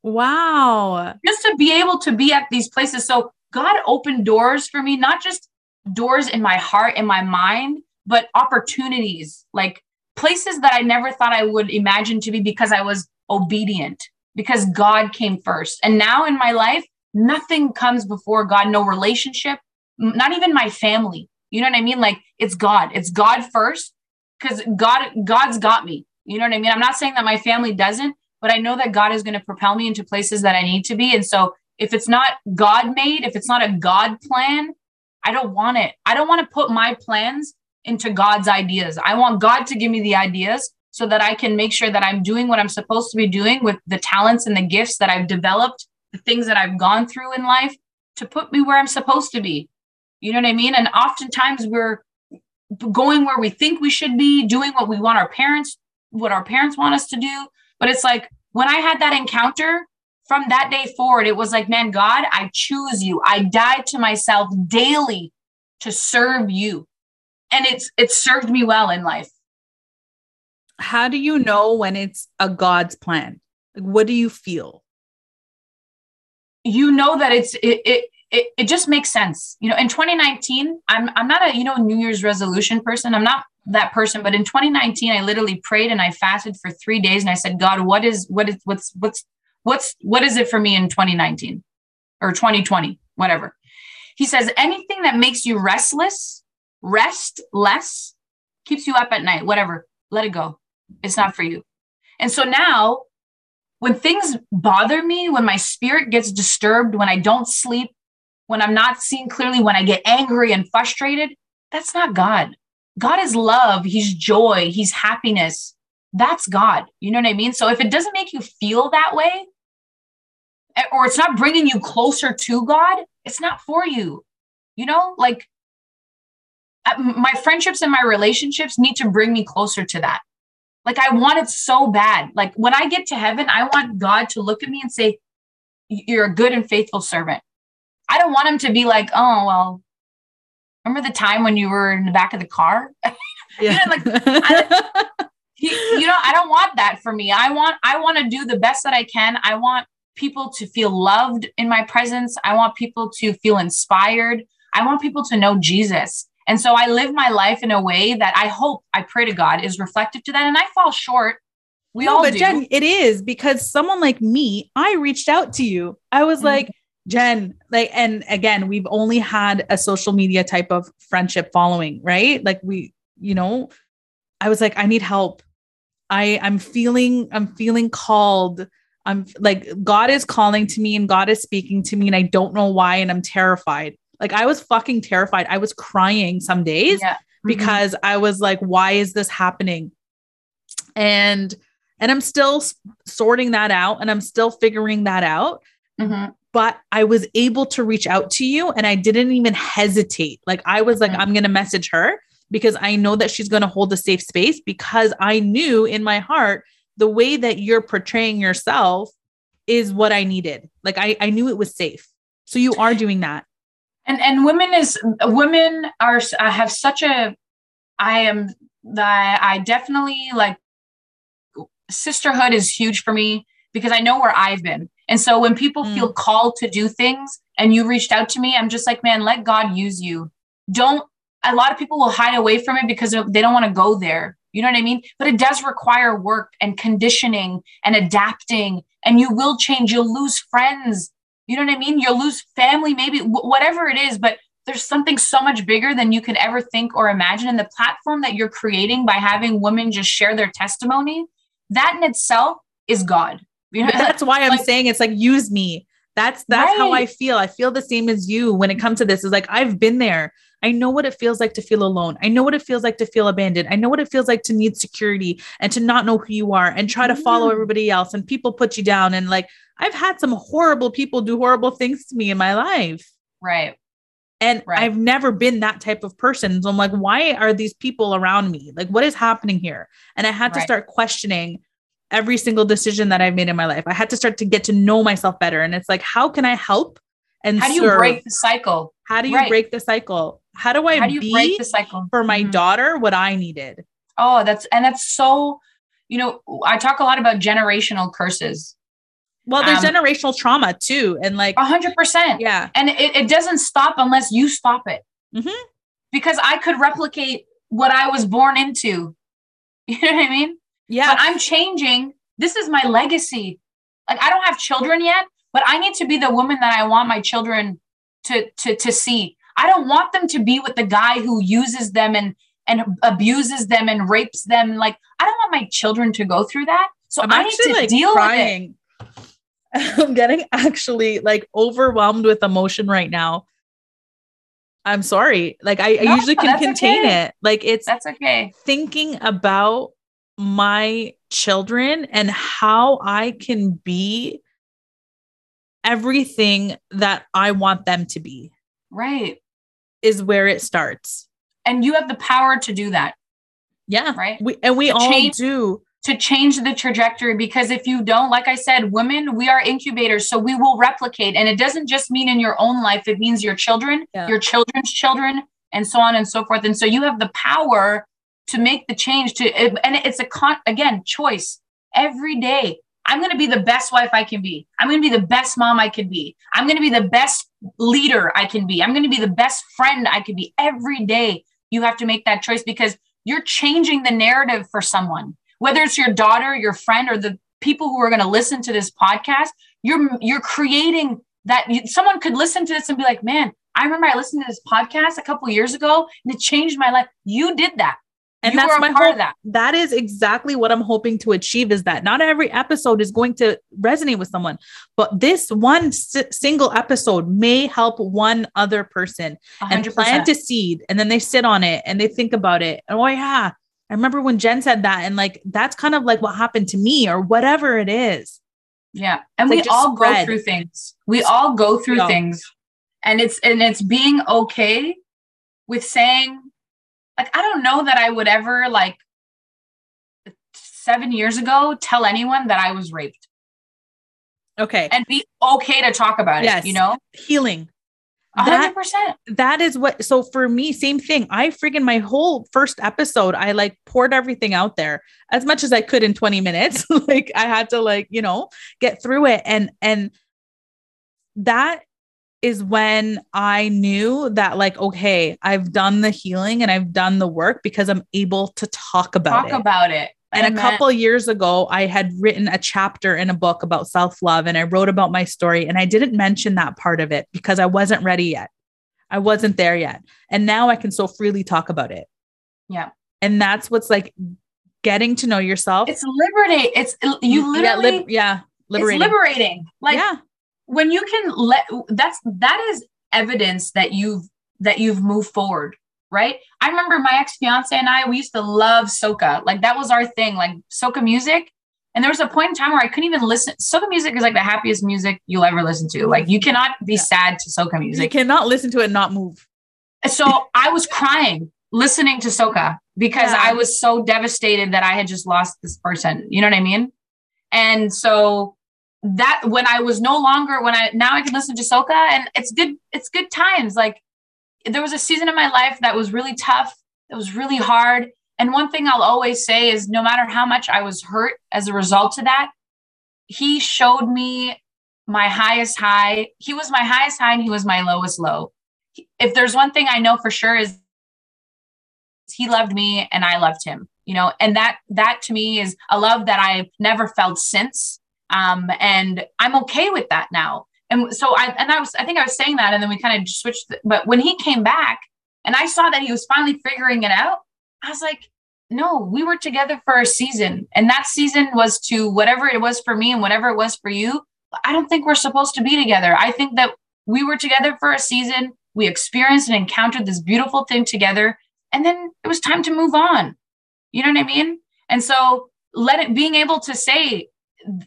A: Wow.
B: Just to be able to be at these places. So God opened doors for me, not just doors in my heart and my mind, but opportunities, like places that I never thought I would imagine to be because I was obedient, because God came first. And now in my life, nothing comes before God, no relationship, not even my family. You know what I mean? Like it's God. It's God first because God God's got me. You know what I mean? I'm not saying that my family doesn't, but I know that God is going to propel me into places that I need to be. And so if it's not God made, if it's not a God plan, I don't want it. I don't want to put my plans into God's ideas. I want God to give me the ideas so that I can make sure that I'm doing what I'm supposed to be doing with the talents and the gifts that I've developed, the things that I've gone through in life to put me where I'm supposed to be. You know what I mean? And oftentimes we're going where we think we should be, doing what we want our parents, what our parents want us to do. But it's like when I had that encounter from that day forward, it was like, man, God, I choose you. I die to myself daily to serve you. And it's it served me well in life.
A: How do you know when it's a God's plan? Like, what do you feel?
B: You know that it's it, it it, it just makes sense. You know, in 2019, I'm I'm not a, you know, New Year's resolution person. I'm not that person, but in 2019, I literally prayed and I fasted for three days and I said, God, what is what is what's what's what's what is it for me in 2019 or 2020, whatever. He says, anything that makes you restless, rest less, keeps you up at night, whatever, let it go. It's not for you. And so now when things bother me, when my spirit gets disturbed, when I don't sleep, when I'm not seeing clearly, when I get angry and frustrated, that's not God. God is love, He's joy, He's happiness. That's God. You know what I mean? So if it doesn't make you feel that way, eh, or it's not bringing you closer to God, it's not for you. You know, like uh, my friendships and my relationships need to bring me closer to that. Like I want it so bad. Like when I get to heaven, I want God to look at me and say, You're a good and faithful servant. I don't want him to be like, oh, well, remember the time when you were in the back of the car? Yeah. you know, like, I, he, you know, I don't want that for me. I want, I want to do the best that I can. I want people to feel loved in my presence. I want people to feel inspired. I want people to know Jesus. And so I live my life in a way that I hope, I pray to God is reflective to that. And I fall short. We no, all but do.
A: Jen, it is because someone like me, I reached out to you. I was mm-hmm. like, Jen, like, and again, we've only had a social media type of friendship following, right? Like we you know, I was like, I need help. I I'm feeling I'm feeling called. I'm like God is calling to me and God is speaking to me and I don't know why and I'm terrified. Like I was fucking terrified. I was crying some days
B: Yeah. Mhm.
A: because I was like why is this happening? And and I'm still sorting that out and I'm still figuring that out
B: Mhm.
A: but I was able to reach out to you and I didn't even hesitate. Like I was like,
B: Mhm.
A: I'm going to message her because I know that she's going to hold a safe space because I knew in my heart the way that you're portraying yourself is what I needed. Like I, I knew it was safe. So you are doing that.
B: And and women is women are I have such a I am that I definitely like sisterhood is huge for me because I know where I've been. And so when people
A: Mm.
B: feel called to do things and you reached out to me, I'm just like, man, let God use you. Don't a lot of people will hide away from it because they don't want to go there. You know what I mean? But it does require work and conditioning and adapting and you will change. You'll lose friends. You know what I mean? You'll lose family, maybe wh- whatever it is, but there's something so much bigger than you could ever think or imagine. And the platform that you're creating by having women just share their testimony, that in itself is God. You know,
A: that's why I'm
B: like-
A: saying it's like use me. That's that's how I feel. I feel the same as you when it comes to this. Is like I've been there. I know what it feels like to feel alone. I know what it feels like to feel abandoned. I know what it feels like to need security and to not know who you are and try to follow everybody else and people put you down and like I've had some horrible people do horrible things to me in my life.
B: right.
A: And
B: Right.
A: I've never been that type of person. So I'm like, why are these people around me? Like, what is happening here? And I had to
B: Right.
A: start questioning every single decision that I've made in my life. I had to start to get to know myself better. And it's like, how can I help and
B: How do you
A: serve?
B: break the cycle?
A: How do you
B: Right.
A: break the cycle? How do I
B: How do you
A: be
B: break the cycle
A: for my
B: Mhm.
A: daughter what I needed?
B: Oh, that's and that's so. You know, I talk a lot about generational curses.
A: Well, there's
B: Um,
A: generational trauma too. And like,
B: A hundred percent.
A: yeah,
B: and it, it doesn't stop unless you stop it
A: Mhm.
B: because i could replicate what i was born into you know what i mean
A: yeah.
B: but i'm changing this is my legacy like i don't have children yet but i need to be the woman that i want my children to to to see i don't want them to be with the guy who uses them and and abuses them and rapes them like i don't want my children to go through that so
A: I'm
B: i need to
A: like
B: deal with it.
A: I'm getting actually like overwhelmed with emotion right now. I'm sorry. Like I, I usually can contain
B: okay.
A: it. Like it's
B: that's okay
A: thinking about my children and how I can be everything that I want them to be
B: right
A: is where it starts.
B: and you have the power to do that
A: Yeah.
B: right
A: We and we
B: To
A: all
B: change-
A: do.
B: to change the trajectory because if you don't like i said women we are incubators so we will replicate and it doesn't just mean in your own life it means your children
A: Yeah.
B: your children's children and so on and so forth and so you have the power to make the change to and it's a con again choice every day i'm going to be the best wife i can be i'm going to be the best mom i can be i'm going to be the best leader i can be. I'm going to be the best friend i can be every day. You have to make that choice because you're changing the narrative for someone. Whether it's your daughter your friend or the people who are going to listen to this podcast you're you're creating that you, someone could listen to this and be like man i remember i listened to this podcast a couple years ago and it changed my life. You did that
A: And
B: you
A: that's my
B: part of that
A: that is exactly what I'm hoping to achieve is that not every episode is going to resonate with someone, but this one s- single episode may help one other person and
B: 100%
A: plant a seed and then they sit on it and they think about it. Oh yeah. I remember when Jen said that and like that's kind of like what happened to me or whatever it is.
B: Yeah. And
A: It's
B: we
A: like
B: all go through things. We all go through things. And it's and it's being okay with saying like I don't know that I would ever like 7 years ago tell anyone that I was raped
A: Okay.
B: and be okay to talk about
A: Yes.
B: it, you know?
A: Healing.
B: 100%.
A: that is what so for me same thing i freaking my whole first episode i like poured everything out there as much as i could in 20 minutes like i had to like you know get through it and and that is when i knew that like okay i've done the healing and i've done the work because i'm able to talk about
B: Talk
A: it
B: about it.
A: and a
B: Amen.
A: couple years ago, I had written a chapter in a book about self love and I wrote about my story. And I didn't mention that part of it because I wasn't ready yet. I wasn't there yet. And now I can so freely talk about it.
B: Yeah.
A: And that's what's like getting to know yourself.
B: It's liberating. It's you literally
A: yeah, lib- yeah liberating.
B: It's liberating. Like
A: yeah.
B: When you can let that's that is evidence that you've that you've moved forward, right? I remember my ex-fiance and I, we used to love soca. Like that was our thing, like soca music. And there was a point in time where I couldn't even listen. Soca music is like the happiest music you'll ever listen to. Like you cannot be yeah. sad to soca music.
A: You cannot listen to it and not move.
B: So I was crying listening to soca because yeah. I was so devastated that I had just lost this person. You know what I mean? And so that when I was no longer when I now I can listen to soca and it's good it's good times. Like there was a season in my life that was really tough it was really hard. And one thing I'll always say is no matter how much I was hurt as a result of that he showed me my highest high. He was my highest high and he was my lowest low. If there's one thing I know for sure is he loved me and I loved him you know? And that that to me is a love that I've never felt since um, and I'm okay with that now. And so I, and I was, I think I was saying that, and then we kind of switched. But when he came back and I saw that he was finally figuring it out, I was like, no, we were together for a season. And that season was to whatever it was for me and whatever it was for you. I don't think we're supposed to be together. I think that we were together for a season. We experienced and encountered this beautiful thing together. And then it was time to move on. You know what I mean? And so let it being able to say,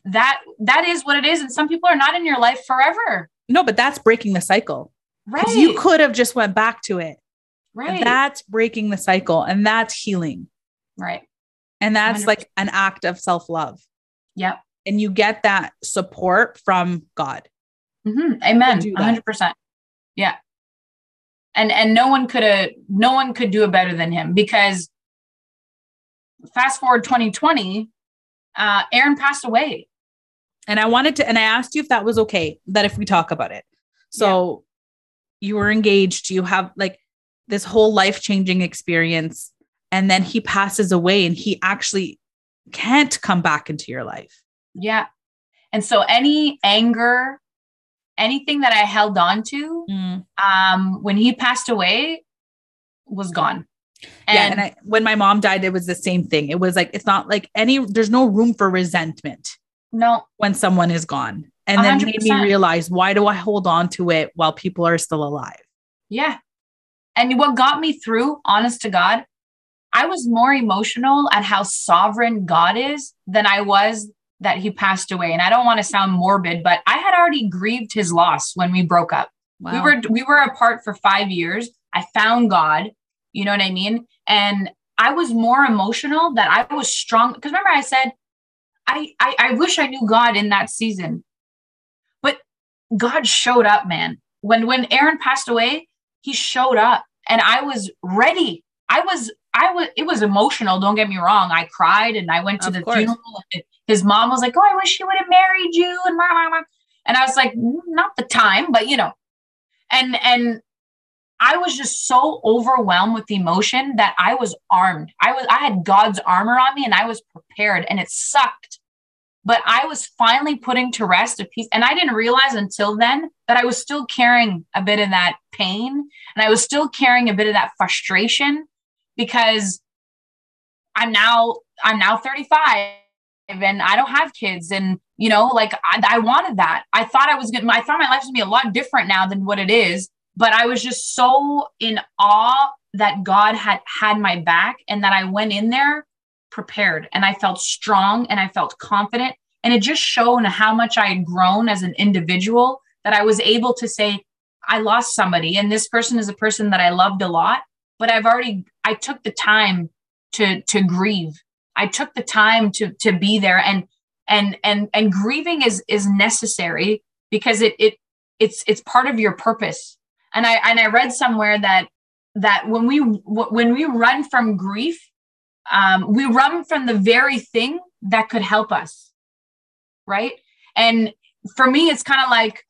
B: that that is what it is. And some people are not in your life forever.
A: No but that's breaking the cycle.
B: Right
A: you could have just went back to it.
B: Right.
A: That's breaking the cycle and that's healing.
B: Right.
A: And that's 100%. like an act of self-love.
B: Yep.
A: And you get that support from god.
B: Mm-hmm. amen. 100% yeah. And and no one could have no one could do it better than him because fast forward 2020 uh, Aaron passed away.
A: And I wanted to, and I asked you if that was okay, that if we talk about it. So yeah. you were engaged, you have like this whole life changing experience. And then he passes away and he actually can't come back into your life.
B: Yeah. And so any anger, anything that I held on to, mm. um, when he passed away was gone.
A: And, yeah, and I, when my mom died, it was the same thing. It was like it's not like any. There's no room for resentment.
B: No,
A: when someone is gone, and 100%. then made me realize why do I hold on to it while people are still alive?
B: Yeah, and what got me through, honest to God, I was more emotional at how sovereign God is than I was that he passed away. And I don't want to sound morbid, but I had already grieved his loss when we broke up. Wow. We were we were apart for 5 years. I found God. You know what I mean? And I was more emotional that I was strong. Because remember, I said, I, I, I wish I knew God in that season. But God showed up, man. When when Aaron passed away, he showed up and I was ready. I was I was it was emotional, don't get me wrong. I cried and I went to of the course. funeral. his mom was like, "Oh, I wish he would have married you." And and I was like, mm, "Not the time, but you know." And and I was just so overwhelmed with emotion that I was armed. I was I had God's armor on me and I was prepared and it sucked. But I was finally putting to rest a piece and I didn't realize until then that I was still carrying a bit of that pain and I was still carrying a bit of that frustration because I'm now I'm now 35 and I don't have kids and you know like I, I wanted that. I thought I was good. I thought my life was gonna be a lot different now than what it is but I was just so in awe that God had had my back and that I went in there prepared and I felt strong and I felt confident. And it just showed how much I had grown as an individual that I was able to say, I lost somebody and this person is a person that I loved a lot, but I've already, I took the time to, to grieve. I took the time to, to be there and, and, and, and grieving is, is necessary because it, it, it's, it's part of your purpose and i and i read somewhere that that when we when we run from grief um, we run from the very thing that could help us right? And for me it's kind of like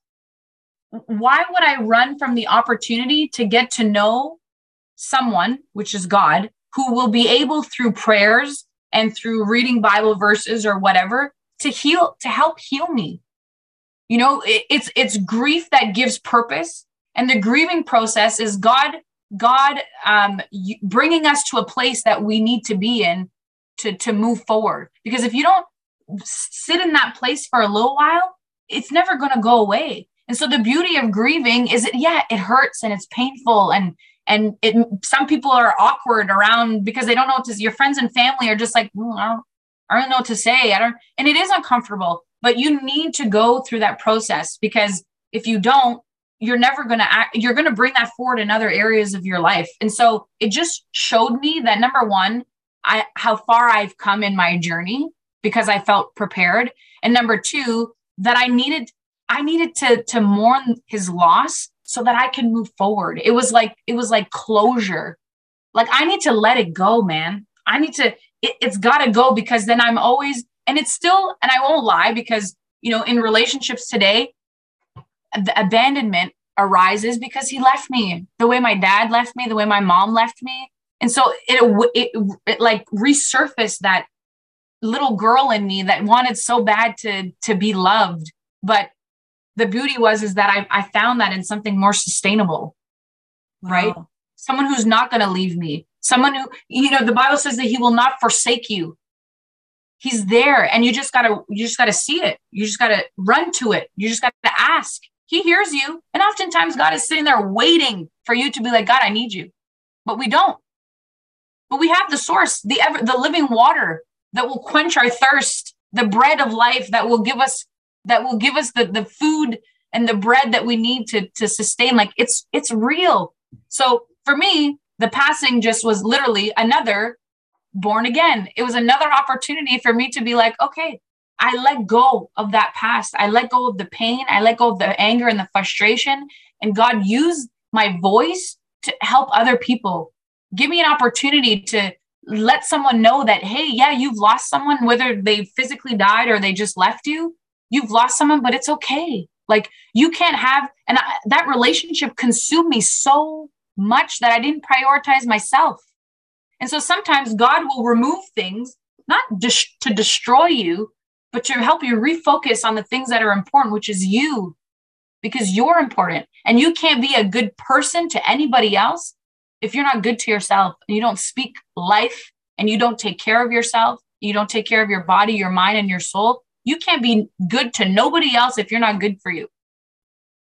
B: why would i run from the opportunity to get to know someone which is god who will be able through prayers and through reading bible verses or whatever to heal to help heal me? You know it, it's it's grief that gives purpose and the grieving process is God God um, bringing us to a place that we need to be in to, to move forward. Because if you don't sit in that place for a little while, it's never going to go away. And so the beauty of grieving is that, yeah, it hurts and it's painful and and it some people are awkward around because they don't know what to your friends and family are just like mm, I, don't, I don't know what to say i don't and it is uncomfortable but you need to go through that process because if you don't you're never going to act you're going to bring that forward in other areas of your life. And so it just showed me that number one i how far i've come in my journey because i felt prepared. And number two that i needed i needed to to mourn his loss so that i can move forward. It was like it was like closure. Like i need to let it go man. I need to it, it's got to go because then i'm always and it's still and i won't lie because you know in relationships today the abandonment arises because he left me. The way my dad left me the way my mom left me. And so it, it, it like resurfaced that little girl in me that wanted so bad to to be loved. But the beauty was is that i, I found that in something more sustainable wow. right? Someone who's not going to leave me. Someone who you know the bible says that he will not forsake you. He's there and you just got to you just got to see it. You just got to run to it. You just got to ask he hears you and oftentimes god is sitting there waiting for you to be like god i need you. But we don't. But we have the source the ever the living water that will quench our thirst the bread of life that will give us that will give us the the food and the bread that we need to to sustain. Like it's it's real. So for me the passing just was literally another born again. It was another opportunity for me to be like, okay, I let go of that past. I let go of the pain. I let go of the anger and the frustration. And God used my voice to help other people. Give me an opportunity to let someone know that, hey, yeah, you've lost someone, whether they physically died or they just left you. You've lost someone, but it's okay. Like you can't have, and I, that relationship consumed me so much that I didn't prioritize myself. And so sometimes God will remove things, not dis- to destroy you, but to help you refocus on the things that are important, which is you, because you're important. And you can't be a good person to anybody else if you're not good to yourself and you don't speak life and you don't take care of yourself, you don't take care of your body, your mind, and your soul. You can't be good to nobody else if you're not good for you.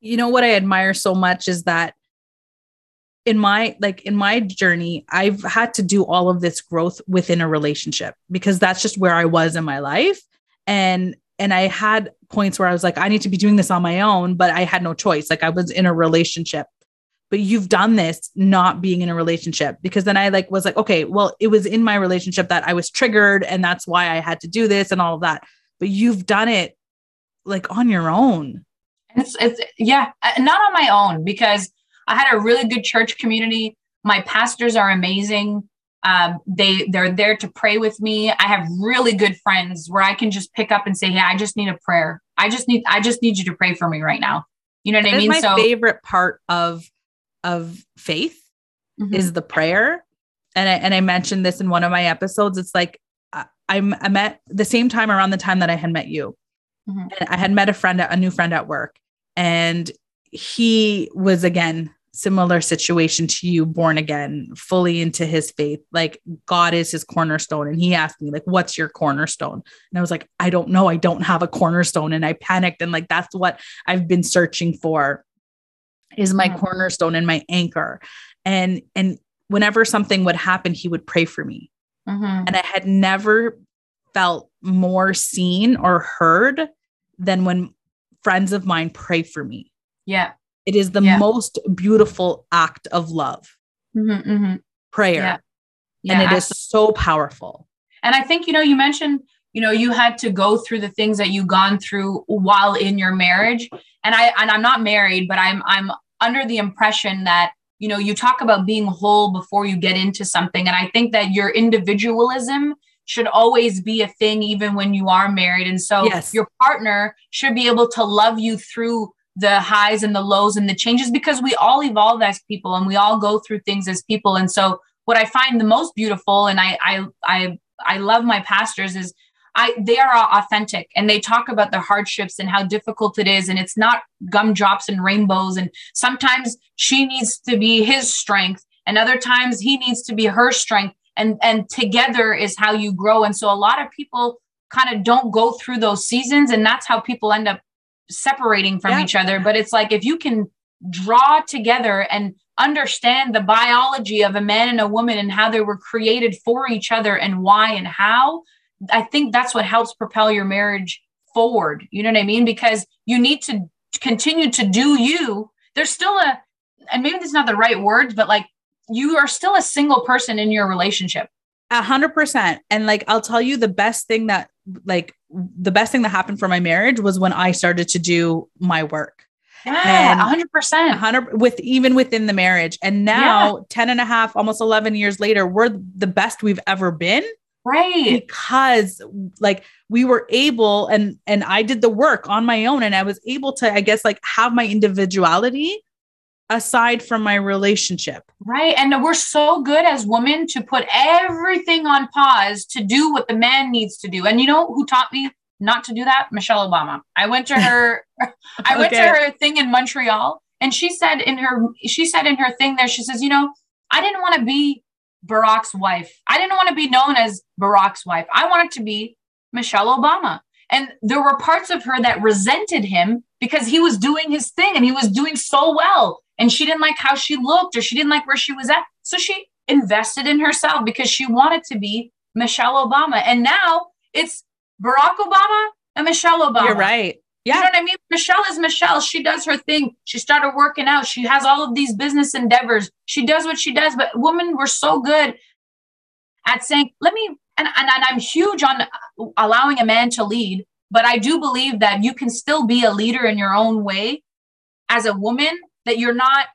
A: You know what I admire so much is that in my like in my journey i've had to do all of this growth within a relationship because that's just where i was in my life and and i had points where i was like i need to be doing this on my own but i had no choice. Like i was in a relationship. But you've done this not being in a relationship. Because then i like was like okay well it was in my relationship that i was triggered and that's why i had to do this and all of that. But you've done it like on your own.
B: It's, it's yeah uh, not on my own because I had a really good church community. My pastors are amazing. Um, they they're there to pray with me. I have really good friends where I can just pick up and say, "Hey, I just need a prayer. I just need I just need you to pray for me right now." You know what that I mean?
A: So my so favorite part of of faith mm-hmm. is the prayer. And I and I mentioned this in one of my episodes. It's like I'm I met the same time around the time that I had met you. Mm-hmm. I had met a friend, a new friend at work, and he was again similar situation to you born again fully into his faith. Like god is his cornerstone and he asked me like what's your cornerstone? And i was like i don't know. I don't have a cornerstone. And i panicked and like that's what i've been searching for is my cornerstone and my anchor. And and whenever something would happen he would pray for me. Mm-hmm. and i had never felt more seen or heard than when friends of mine pray for me.
B: Yeah.
A: It is the yeah. most beautiful act of love. Mm-hmm, mm-hmm. Prayer. Yeah. Yeah, and it absolutely. is so powerful.
B: And I think, you know, you mentioned, you know, you had to go through the things that you gone through while in your marriage. And I and I'm not married, but I'm I'm under the impression that, you know, you talk about being whole before you get into something. And I think that your individualism should always be a thing even when you are married. And so yes. your partner should be able to love you through the highs and the lows and the changes because we all evolve as people and we all go through things as people. And so what i find the most beautiful and i i i, I love my pastors is I they are authentic and they talk about the hardships and how difficult it is. And it's not gumdrops and rainbows. And sometimes she needs to be his strength and other times he needs to be her strength. And and together is how you grow. And so a lot of people kind of don't go through those seasons and that's how people end up separating from yeah. each other but it's like if you can draw together and understand the biology of a man and a woman and how they were created for each other and why and how i think that's what helps propel your marriage forward you know what i mean because you need to continue to do you there's still a and maybe this is not the right words but like you are still a single person in your relationship.
A: A hundred percent. And like, I'll tell you the best thing that, like, the best thing that happened for my marriage was when I started to do my work.
B: Yeah, hundred percent.
A: hundred with even within the marriage. And now yeah. 10 and a half, almost 11 years later, we're the best we've ever been.
B: Right.
A: Because like we were able and and I did the work on my own and I was able to, I guess, like have my individuality aside from my relationship.
B: Right. And we're so good as women to put everything on pause to do what the man needs to do. And you know who taught me not to do that? Michelle Obama. I went to her I went okay. to her thing in Montreal and she said in her she said in her thing there she says, "You know, I didn't want to be Barack's wife. I didn't want to be known as Barack's wife. I wanted to be Michelle Obama." And there were parts of her that resented him because he was doing his thing and he was doing so well and she didn't like how she looked or she didn't like where she was at. So she invested in herself because she wanted to be Michelle Obama. And now it's Barack Obama and Michelle Obama.
A: You're right.
B: Yeah. You know what I mean? Michelle is Michelle. She does her thing. She started working out. She has all of these business endeavors. She does what she does. But women were so good at saying, let me, and, and, and I'm huge on allowing a man to lead, but I do believe that you can still be a leader in your own way as a woman that you're not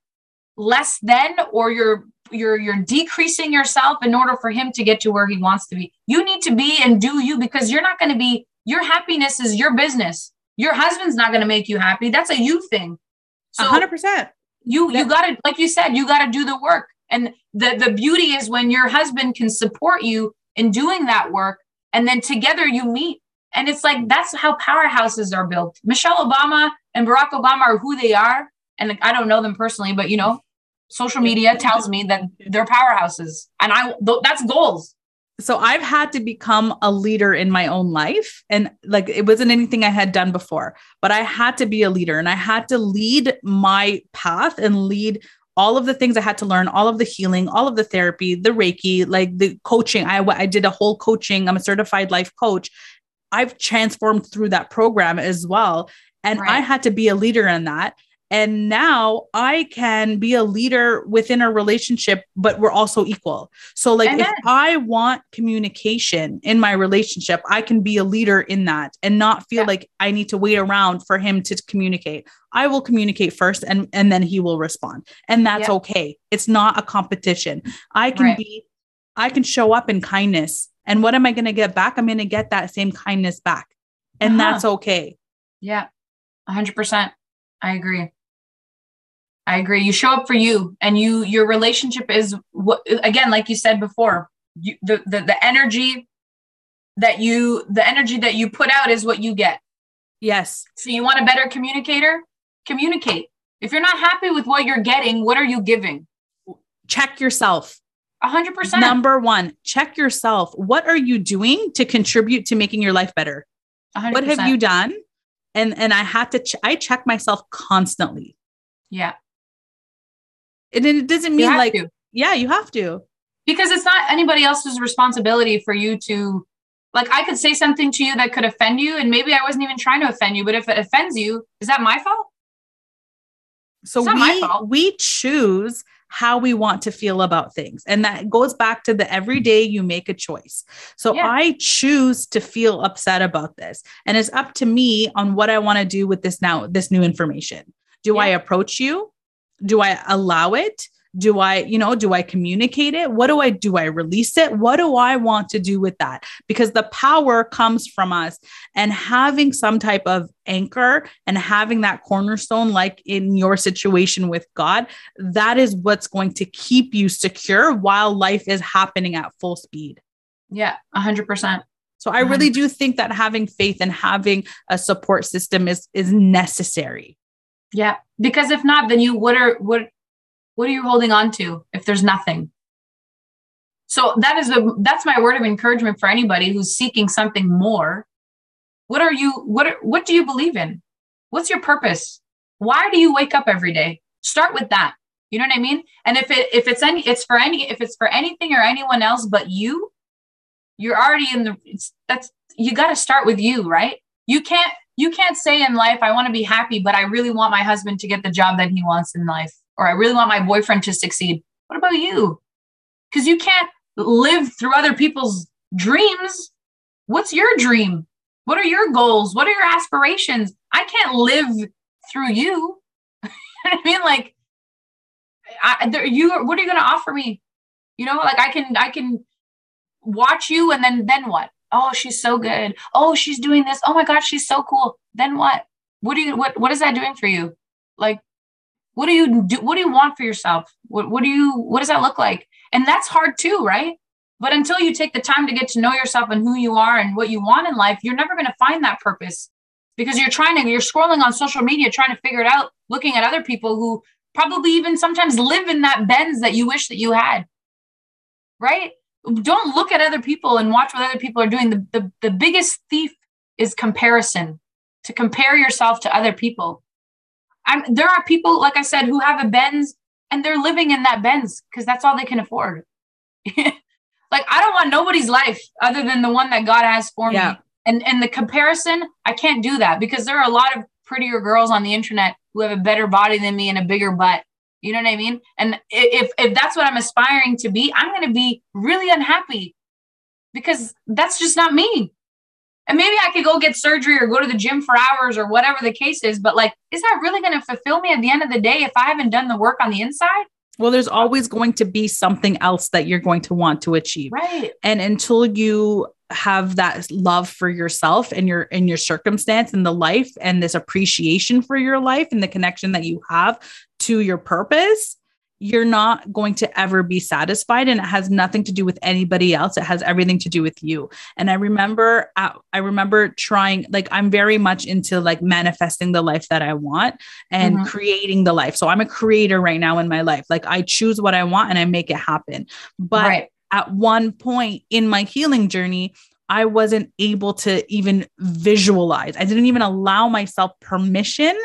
B: less than or you're you're you're decreasing yourself in order for him to get to where he wants to be. You need to be and do you because you're not going to be your happiness is your business. Your husband's not going to make you happy. That's a you thing.
A: So 100%.
B: You you got to like you said, you got to do the work. And the the beauty is when your husband can support you in doing that work and then together you meet. And it's like that's how powerhouses are built. Michelle Obama and Barack Obama are who they are and I don't know them personally, but you know, social media tells me that they're powerhouses, and I th- that's goals.
A: So I've had to become a leader in my own life, and like it wasn't anything I had done before, but I had to be a leader, and I had to lead my path and lead all of the things I had to learn, all of the healing, all of the therapy, the Reiki, like the coaching. I, I did a whole coaching. I'm a certified life coach. I've transformed through that program as well. And right. I had to be a leader in that. And now I can be a leader within a relationship, but we're also equal. So, like, if I want communication in my relationship, I can be a leader in that and not feel yeah. like I need to wait around for him to communicate. I will communicate first and, and then he will respond. And that's yeah. okay. It's not a competition. I can right. be, I can show up in kindness. And what am I going to get back? I'm going to get that same kindness back. And uh-huh. that's okay.
B: Yeah. 100%. I agree. I agree. You show up for you and you your relationship is what again like you said before, you, the, the the energy that you the energy that you put out is what you get.
A: Yes.
B: So you want a better communicator? Communicate. If you're not happy with what you're getting, what are you giving?
A: Check yourself.
B: A hundred percent.
A: Number one, check yourself. What are you doing to contribute to making your life better? 100%. What have you done? And and I have to ch- I check myself constantly.
B: Yeah.
A: And it doesn't mean like, to. yeah, you have to.
B: Because it's not anybody else's responsibility for you to, like, I could say something to you that could offend you, and maybe I wasn't even trying to offend you, but if it offends you, is that my fault?
A: So we we choose how we want to feel about things. And that goes back to the everyday you make a choice. So yeah. I choose to feel upset about this. And it's up to me on what I want to do with this now, this new information. Do yeah. I approach you? Do I allow it? Do I, you know, do I communicate it? What do I do? I release it? What do I want to do with that? Because the power comes from us and having some type of anchor and having that cornerstone, like in your situation with God, that is what's going to keep you secure while life is happening at full speed.
B: Yeah, 100%.
A: So I really do think that having faith and having a support system is is necessary.
B: Yeah, because if not, then you what are what what are you holding on to if there's nothing? So that is the that's my word of encouragement for anybody who's seeking something more. What are you what are, what do you believe in? What's your purpose? Why do you wake up every day? Start with that. You know what I mean? And if it if it's any it's for any if it's for anything or anyone else but you, you're already in the that's you got to start with you, right? You can't you can't say in life I want to be happy but I really want my husband to get the job that he wants in life or I really want my boyfriend to succeed. What about you? Cuz you can't live through other people's dreams. What's your dream? What are your goals? What are your aspirations? I can't live through you. I mean, like, I, there, you. What are you going to offer me? You know, like I can, I can watch you, and then, then what? Oh, she's so good. Oh, she's doing this. Oh my gosh, she's so cool. Then what? What do you? What? What is that doing for you? Like, what do you do? What do you want for yourself? What? What do you? What does that look like? And that's hard too, right? But until you take the time to get to know yourself and who you are and what you want in life, you're never going to find that purpose because you're trying to, you're scrolling on social media, trying to figure it out, looking at other people who probably even sometimes live in that Benz that you wish that you had. Right? Don't look at other people and watch what other people are doing. The, the, the biggest thief is comparison, to compare yourself to other people. I'm, there are people, like I said, who have a Benz and they're living in that Benz because that's all they can afford. like I don't want nobody's life other than the one that God has for yeah. me. And and the comparison, I can't do that because there are a lot of prettier girls on the internet who have a better body than me and a bigger butt. You know what I mean? And if if that's what I'm aspiring to be, I'm going to be really unhappy because that's just not me. And maybe I could go get surgery or go to the gym for hours or whatever the case is. But like, is that really going to fulfill me at the end of the day if I haven't done the work on the inside?
A: Well, there's always going to be something else that you're going to want to achieve.
B: Right.
A: And until you have that love for yourself and your and your circumstance and the life and this appreciation for your life and the connection that you have to your purpose, you're not going to ever be satisfied and it has nothing to do with anybody else it has everything to do with you and i remember uh, i remember trying like i'm very much into like manifesting the life that i want and mm-hmm. creating the life so i'm a creator right now in my life like i choose what i want and i make it happen but right. at one point in my healing journey I wasn't able to even visualize. I didn't even allow myself permission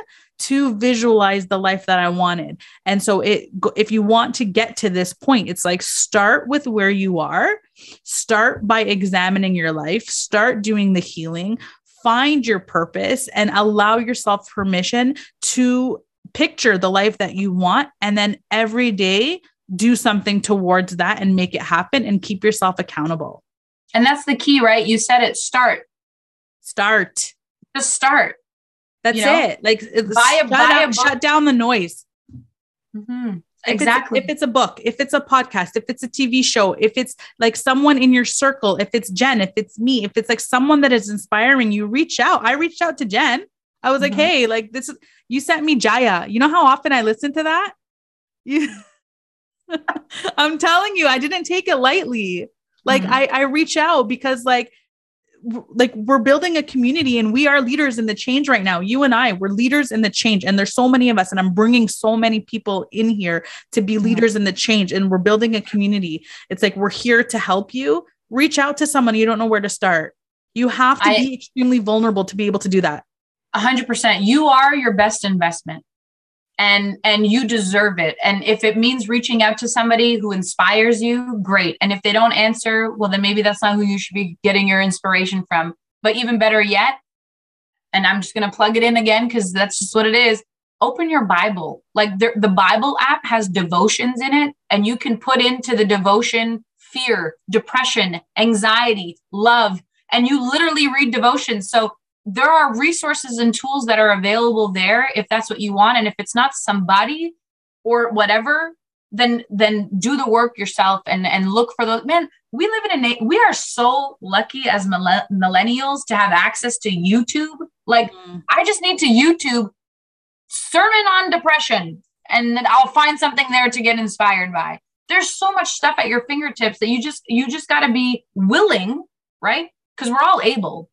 A: to visualize the life that I wanted. And so it if you want to get to this point, it's like start with where you are, start by examining your life, start doing the healing, find your purpose and allow yourself permission to picture the life that you want and then every day do something towards that and make it happen and keep yourself accountable.
B: And that's the key, right? You said it start.
A: Start.
B: Just start.
A: That's you know? it. Like buy a, shut, buy out, shut down the noise.
B: Mm-hmm.
A: If exactly. It's, if it's a book, if it's a podcast, if it's a TV show, if it's like someone in your circle, if it's Jen, if it's me, if it's like someone that is inspiring you, reach out. I reached out to Jen. I was mm-hmm. like, hey, like this is you sent me Jaya. You know how often I listen to that? You I'm telling you, I didn't take it lightly. Like mm-hmm. I I reach out because like like we're building a community and we are leaders in the change right now. You and i we're leaders in the change and there's so many of us and i'm bringing so many people in here to be mm-hmm. leaders in the change and we're building a community. It's like we're here to help you. Reach out to someone. You don't know where to start. You have to I, be extremely vulnerable to be able to do that.
B: 100% you are your best investment and and you deserve it. And if it means reaching out to somebody who inspires you great. And if they don't answer well then maybe that's not who you should be getting your inspiration from. But even better yet and i'm just going to plug it in again because that's just what it is open your bible. Like the, the bible app has devotions in it and you can put into the devotion fear depression anxiety love and you literally read devotions. So there are resources and tools that are available there if that's what you want. And if it's not somebody or whatever then then do the work yourself and and look for those. Man we live in a we are so lucky as millennials to have access to youtube. Like mm. i just need to youtube sermon on depression and then i'll find something there to get inspired by. There's so much stuff at your fingertips that you just you just got to be willing right? Because we're all able.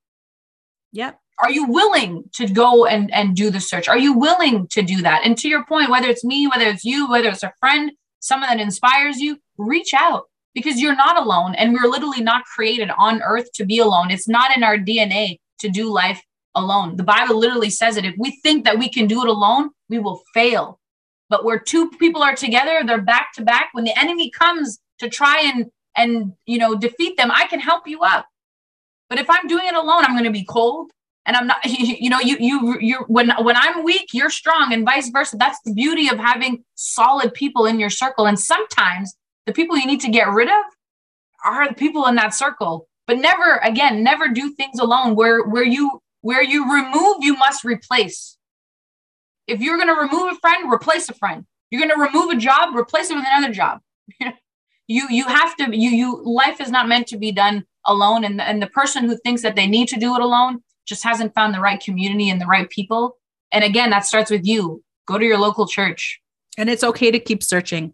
A: Yep.
B: Are you willing to go and and do the search? Are you willing to do that? And to your point whether it's me whether it's you whether it's a friend someone that inspires you reach out because you're not alone and we're literally not created on earth to be alone. It's not in our dna to do life alone. The bible literally says it if we think that we can do it alone we will fail. But where two people are together they're back to back when the enemy comes to try and and you know defeat them i can help you up. But if i'm doing it alone i'm going to be cold and i'm not you know you you you when when i'm weak you're strong and vice versa. That's the beauty of having solid people in your circle. And sometimes the people you need to get rid of are the people in that circle. But never again never do things alone where where you where you remove you must replace. If you're going to remove a friend replace a friend. You're going to remove a job replace it with another job. You you have to you you life is not meant to be done alone. And, and the person who thinks that they need to do it alone just hasn't found the right community and the right people and again that starts with you go to your local church
A: and it's okay to keep searching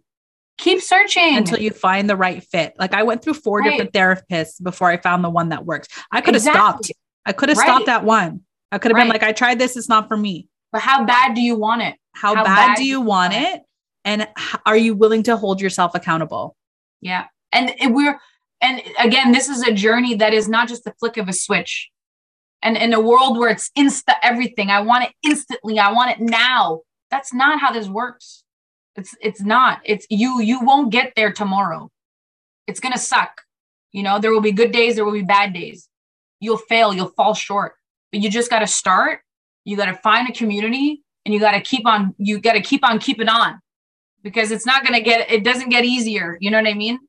B: keep searching
A: until you find the right fit. Like I went through four right. different therapists before I found the one that works. I could have exactly. stopped. I could have right. stopped at one. I could have right. been like, I tried this, it's not for me.
B: But how bad do you want it?
A: How, how bad, bad, do you want it? it? And are you willing to hold yourself accountable?
B: Yeah. And we're, and again, this is a journey that is not just the flick of a switch. And in a world where it's insta everything, I want it instantly, I want it now. That's not how this works. It's it's not. It's you you won't get there tomorrow. It's going to suck. You know, there will be good days, there will be bad days. You'll fail, you'll fall short. But you just got to start. You got to find a community and you got to keep on you got to keep on keeping on because it's not going to get it doesn't get easier. You know what I mean?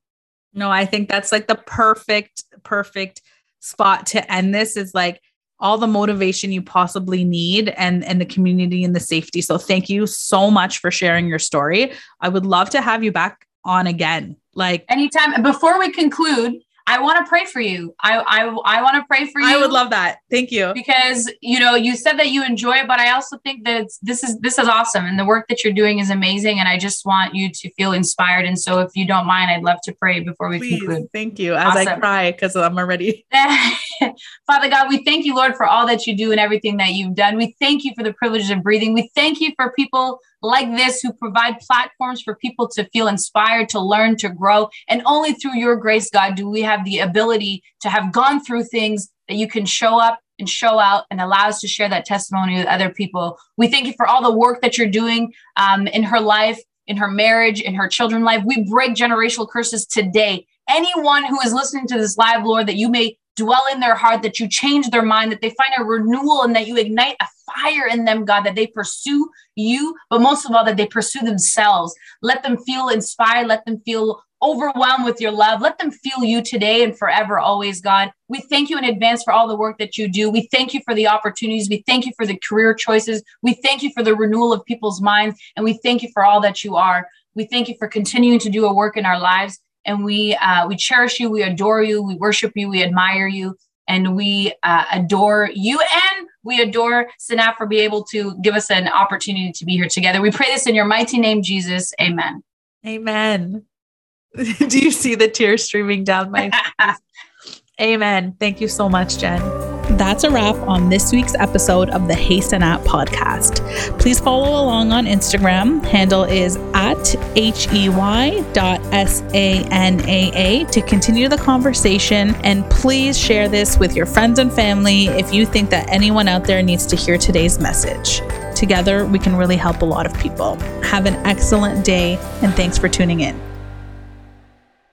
A: No, I think that's like the perfect perfect spot to end this is like all the motivation you possibly need and and the community and the safety. So thank you so much for sharing your story. I would love to have you back on again. Like
B: anytime before we conclude, I want to pray for you. I I, I want to pray for you.
A: I would love that. Thank you.
B: Because you know you said that you enjoy it, but I also think that this is this is awesome, and the work that you're doing is amazing. And I just want you to feel inspired. And so, if you don't mind, I'd love to pray before we Please, conclude.
A: Thank you. As awesome. I cry because I'm already.
B: Father God, we thank you, Lord, for all that you do and everything that you've done. We thank you for the privilege of breathing. We thank you for people like this who provide platforms for people to feel inspired, to learn, to grow. And only through your grace, God, do we have the ability to have gone through things that you can show up and show out and allow us to share that testimony with other people. We thank you for all the work that you're doing um, in her life, in her marriage, in her children's life. We break generational curses today. Anyone who is listening to this live, Lord, that you may dwell in their heart, that you change their mind, that they find a renewal and that you ignite a fire in them, God, that they pursue you, but most of all, that they pursue themselves. Let them feel inspired. Let them feel overwhelmed with your love. Let them feel you today and forever, always, God. We thank you in advance for all the work that you do. We thank you for the opportunities. We thank you for the career choices. We thank you for the renewal of people's minds. And we thank you for all that you are. We thank you for continuing to do a work in our lives. And we uh, we cherish you. We adore you. We worship you. We admire you. And we uh, adore you and we adore Sanaa for being able to give us an opportunity to be here together. We pray this in your mighty name, Jesus. Amen.
A: Amen. Do you see the tears streaming down my face? Amen. Thank you so much, Jen. That's a wrap on this week's episode of the Hey Sanaa podcast. Please follow along on Instagram. Handle is at hey dot s-a-n-a-a to continue the conversation. And please share this with your friends and family if you think that anyone out there needs to hear today's message. Together, we can really help a lot of people. Have an excellent day, and thanks for tuning in.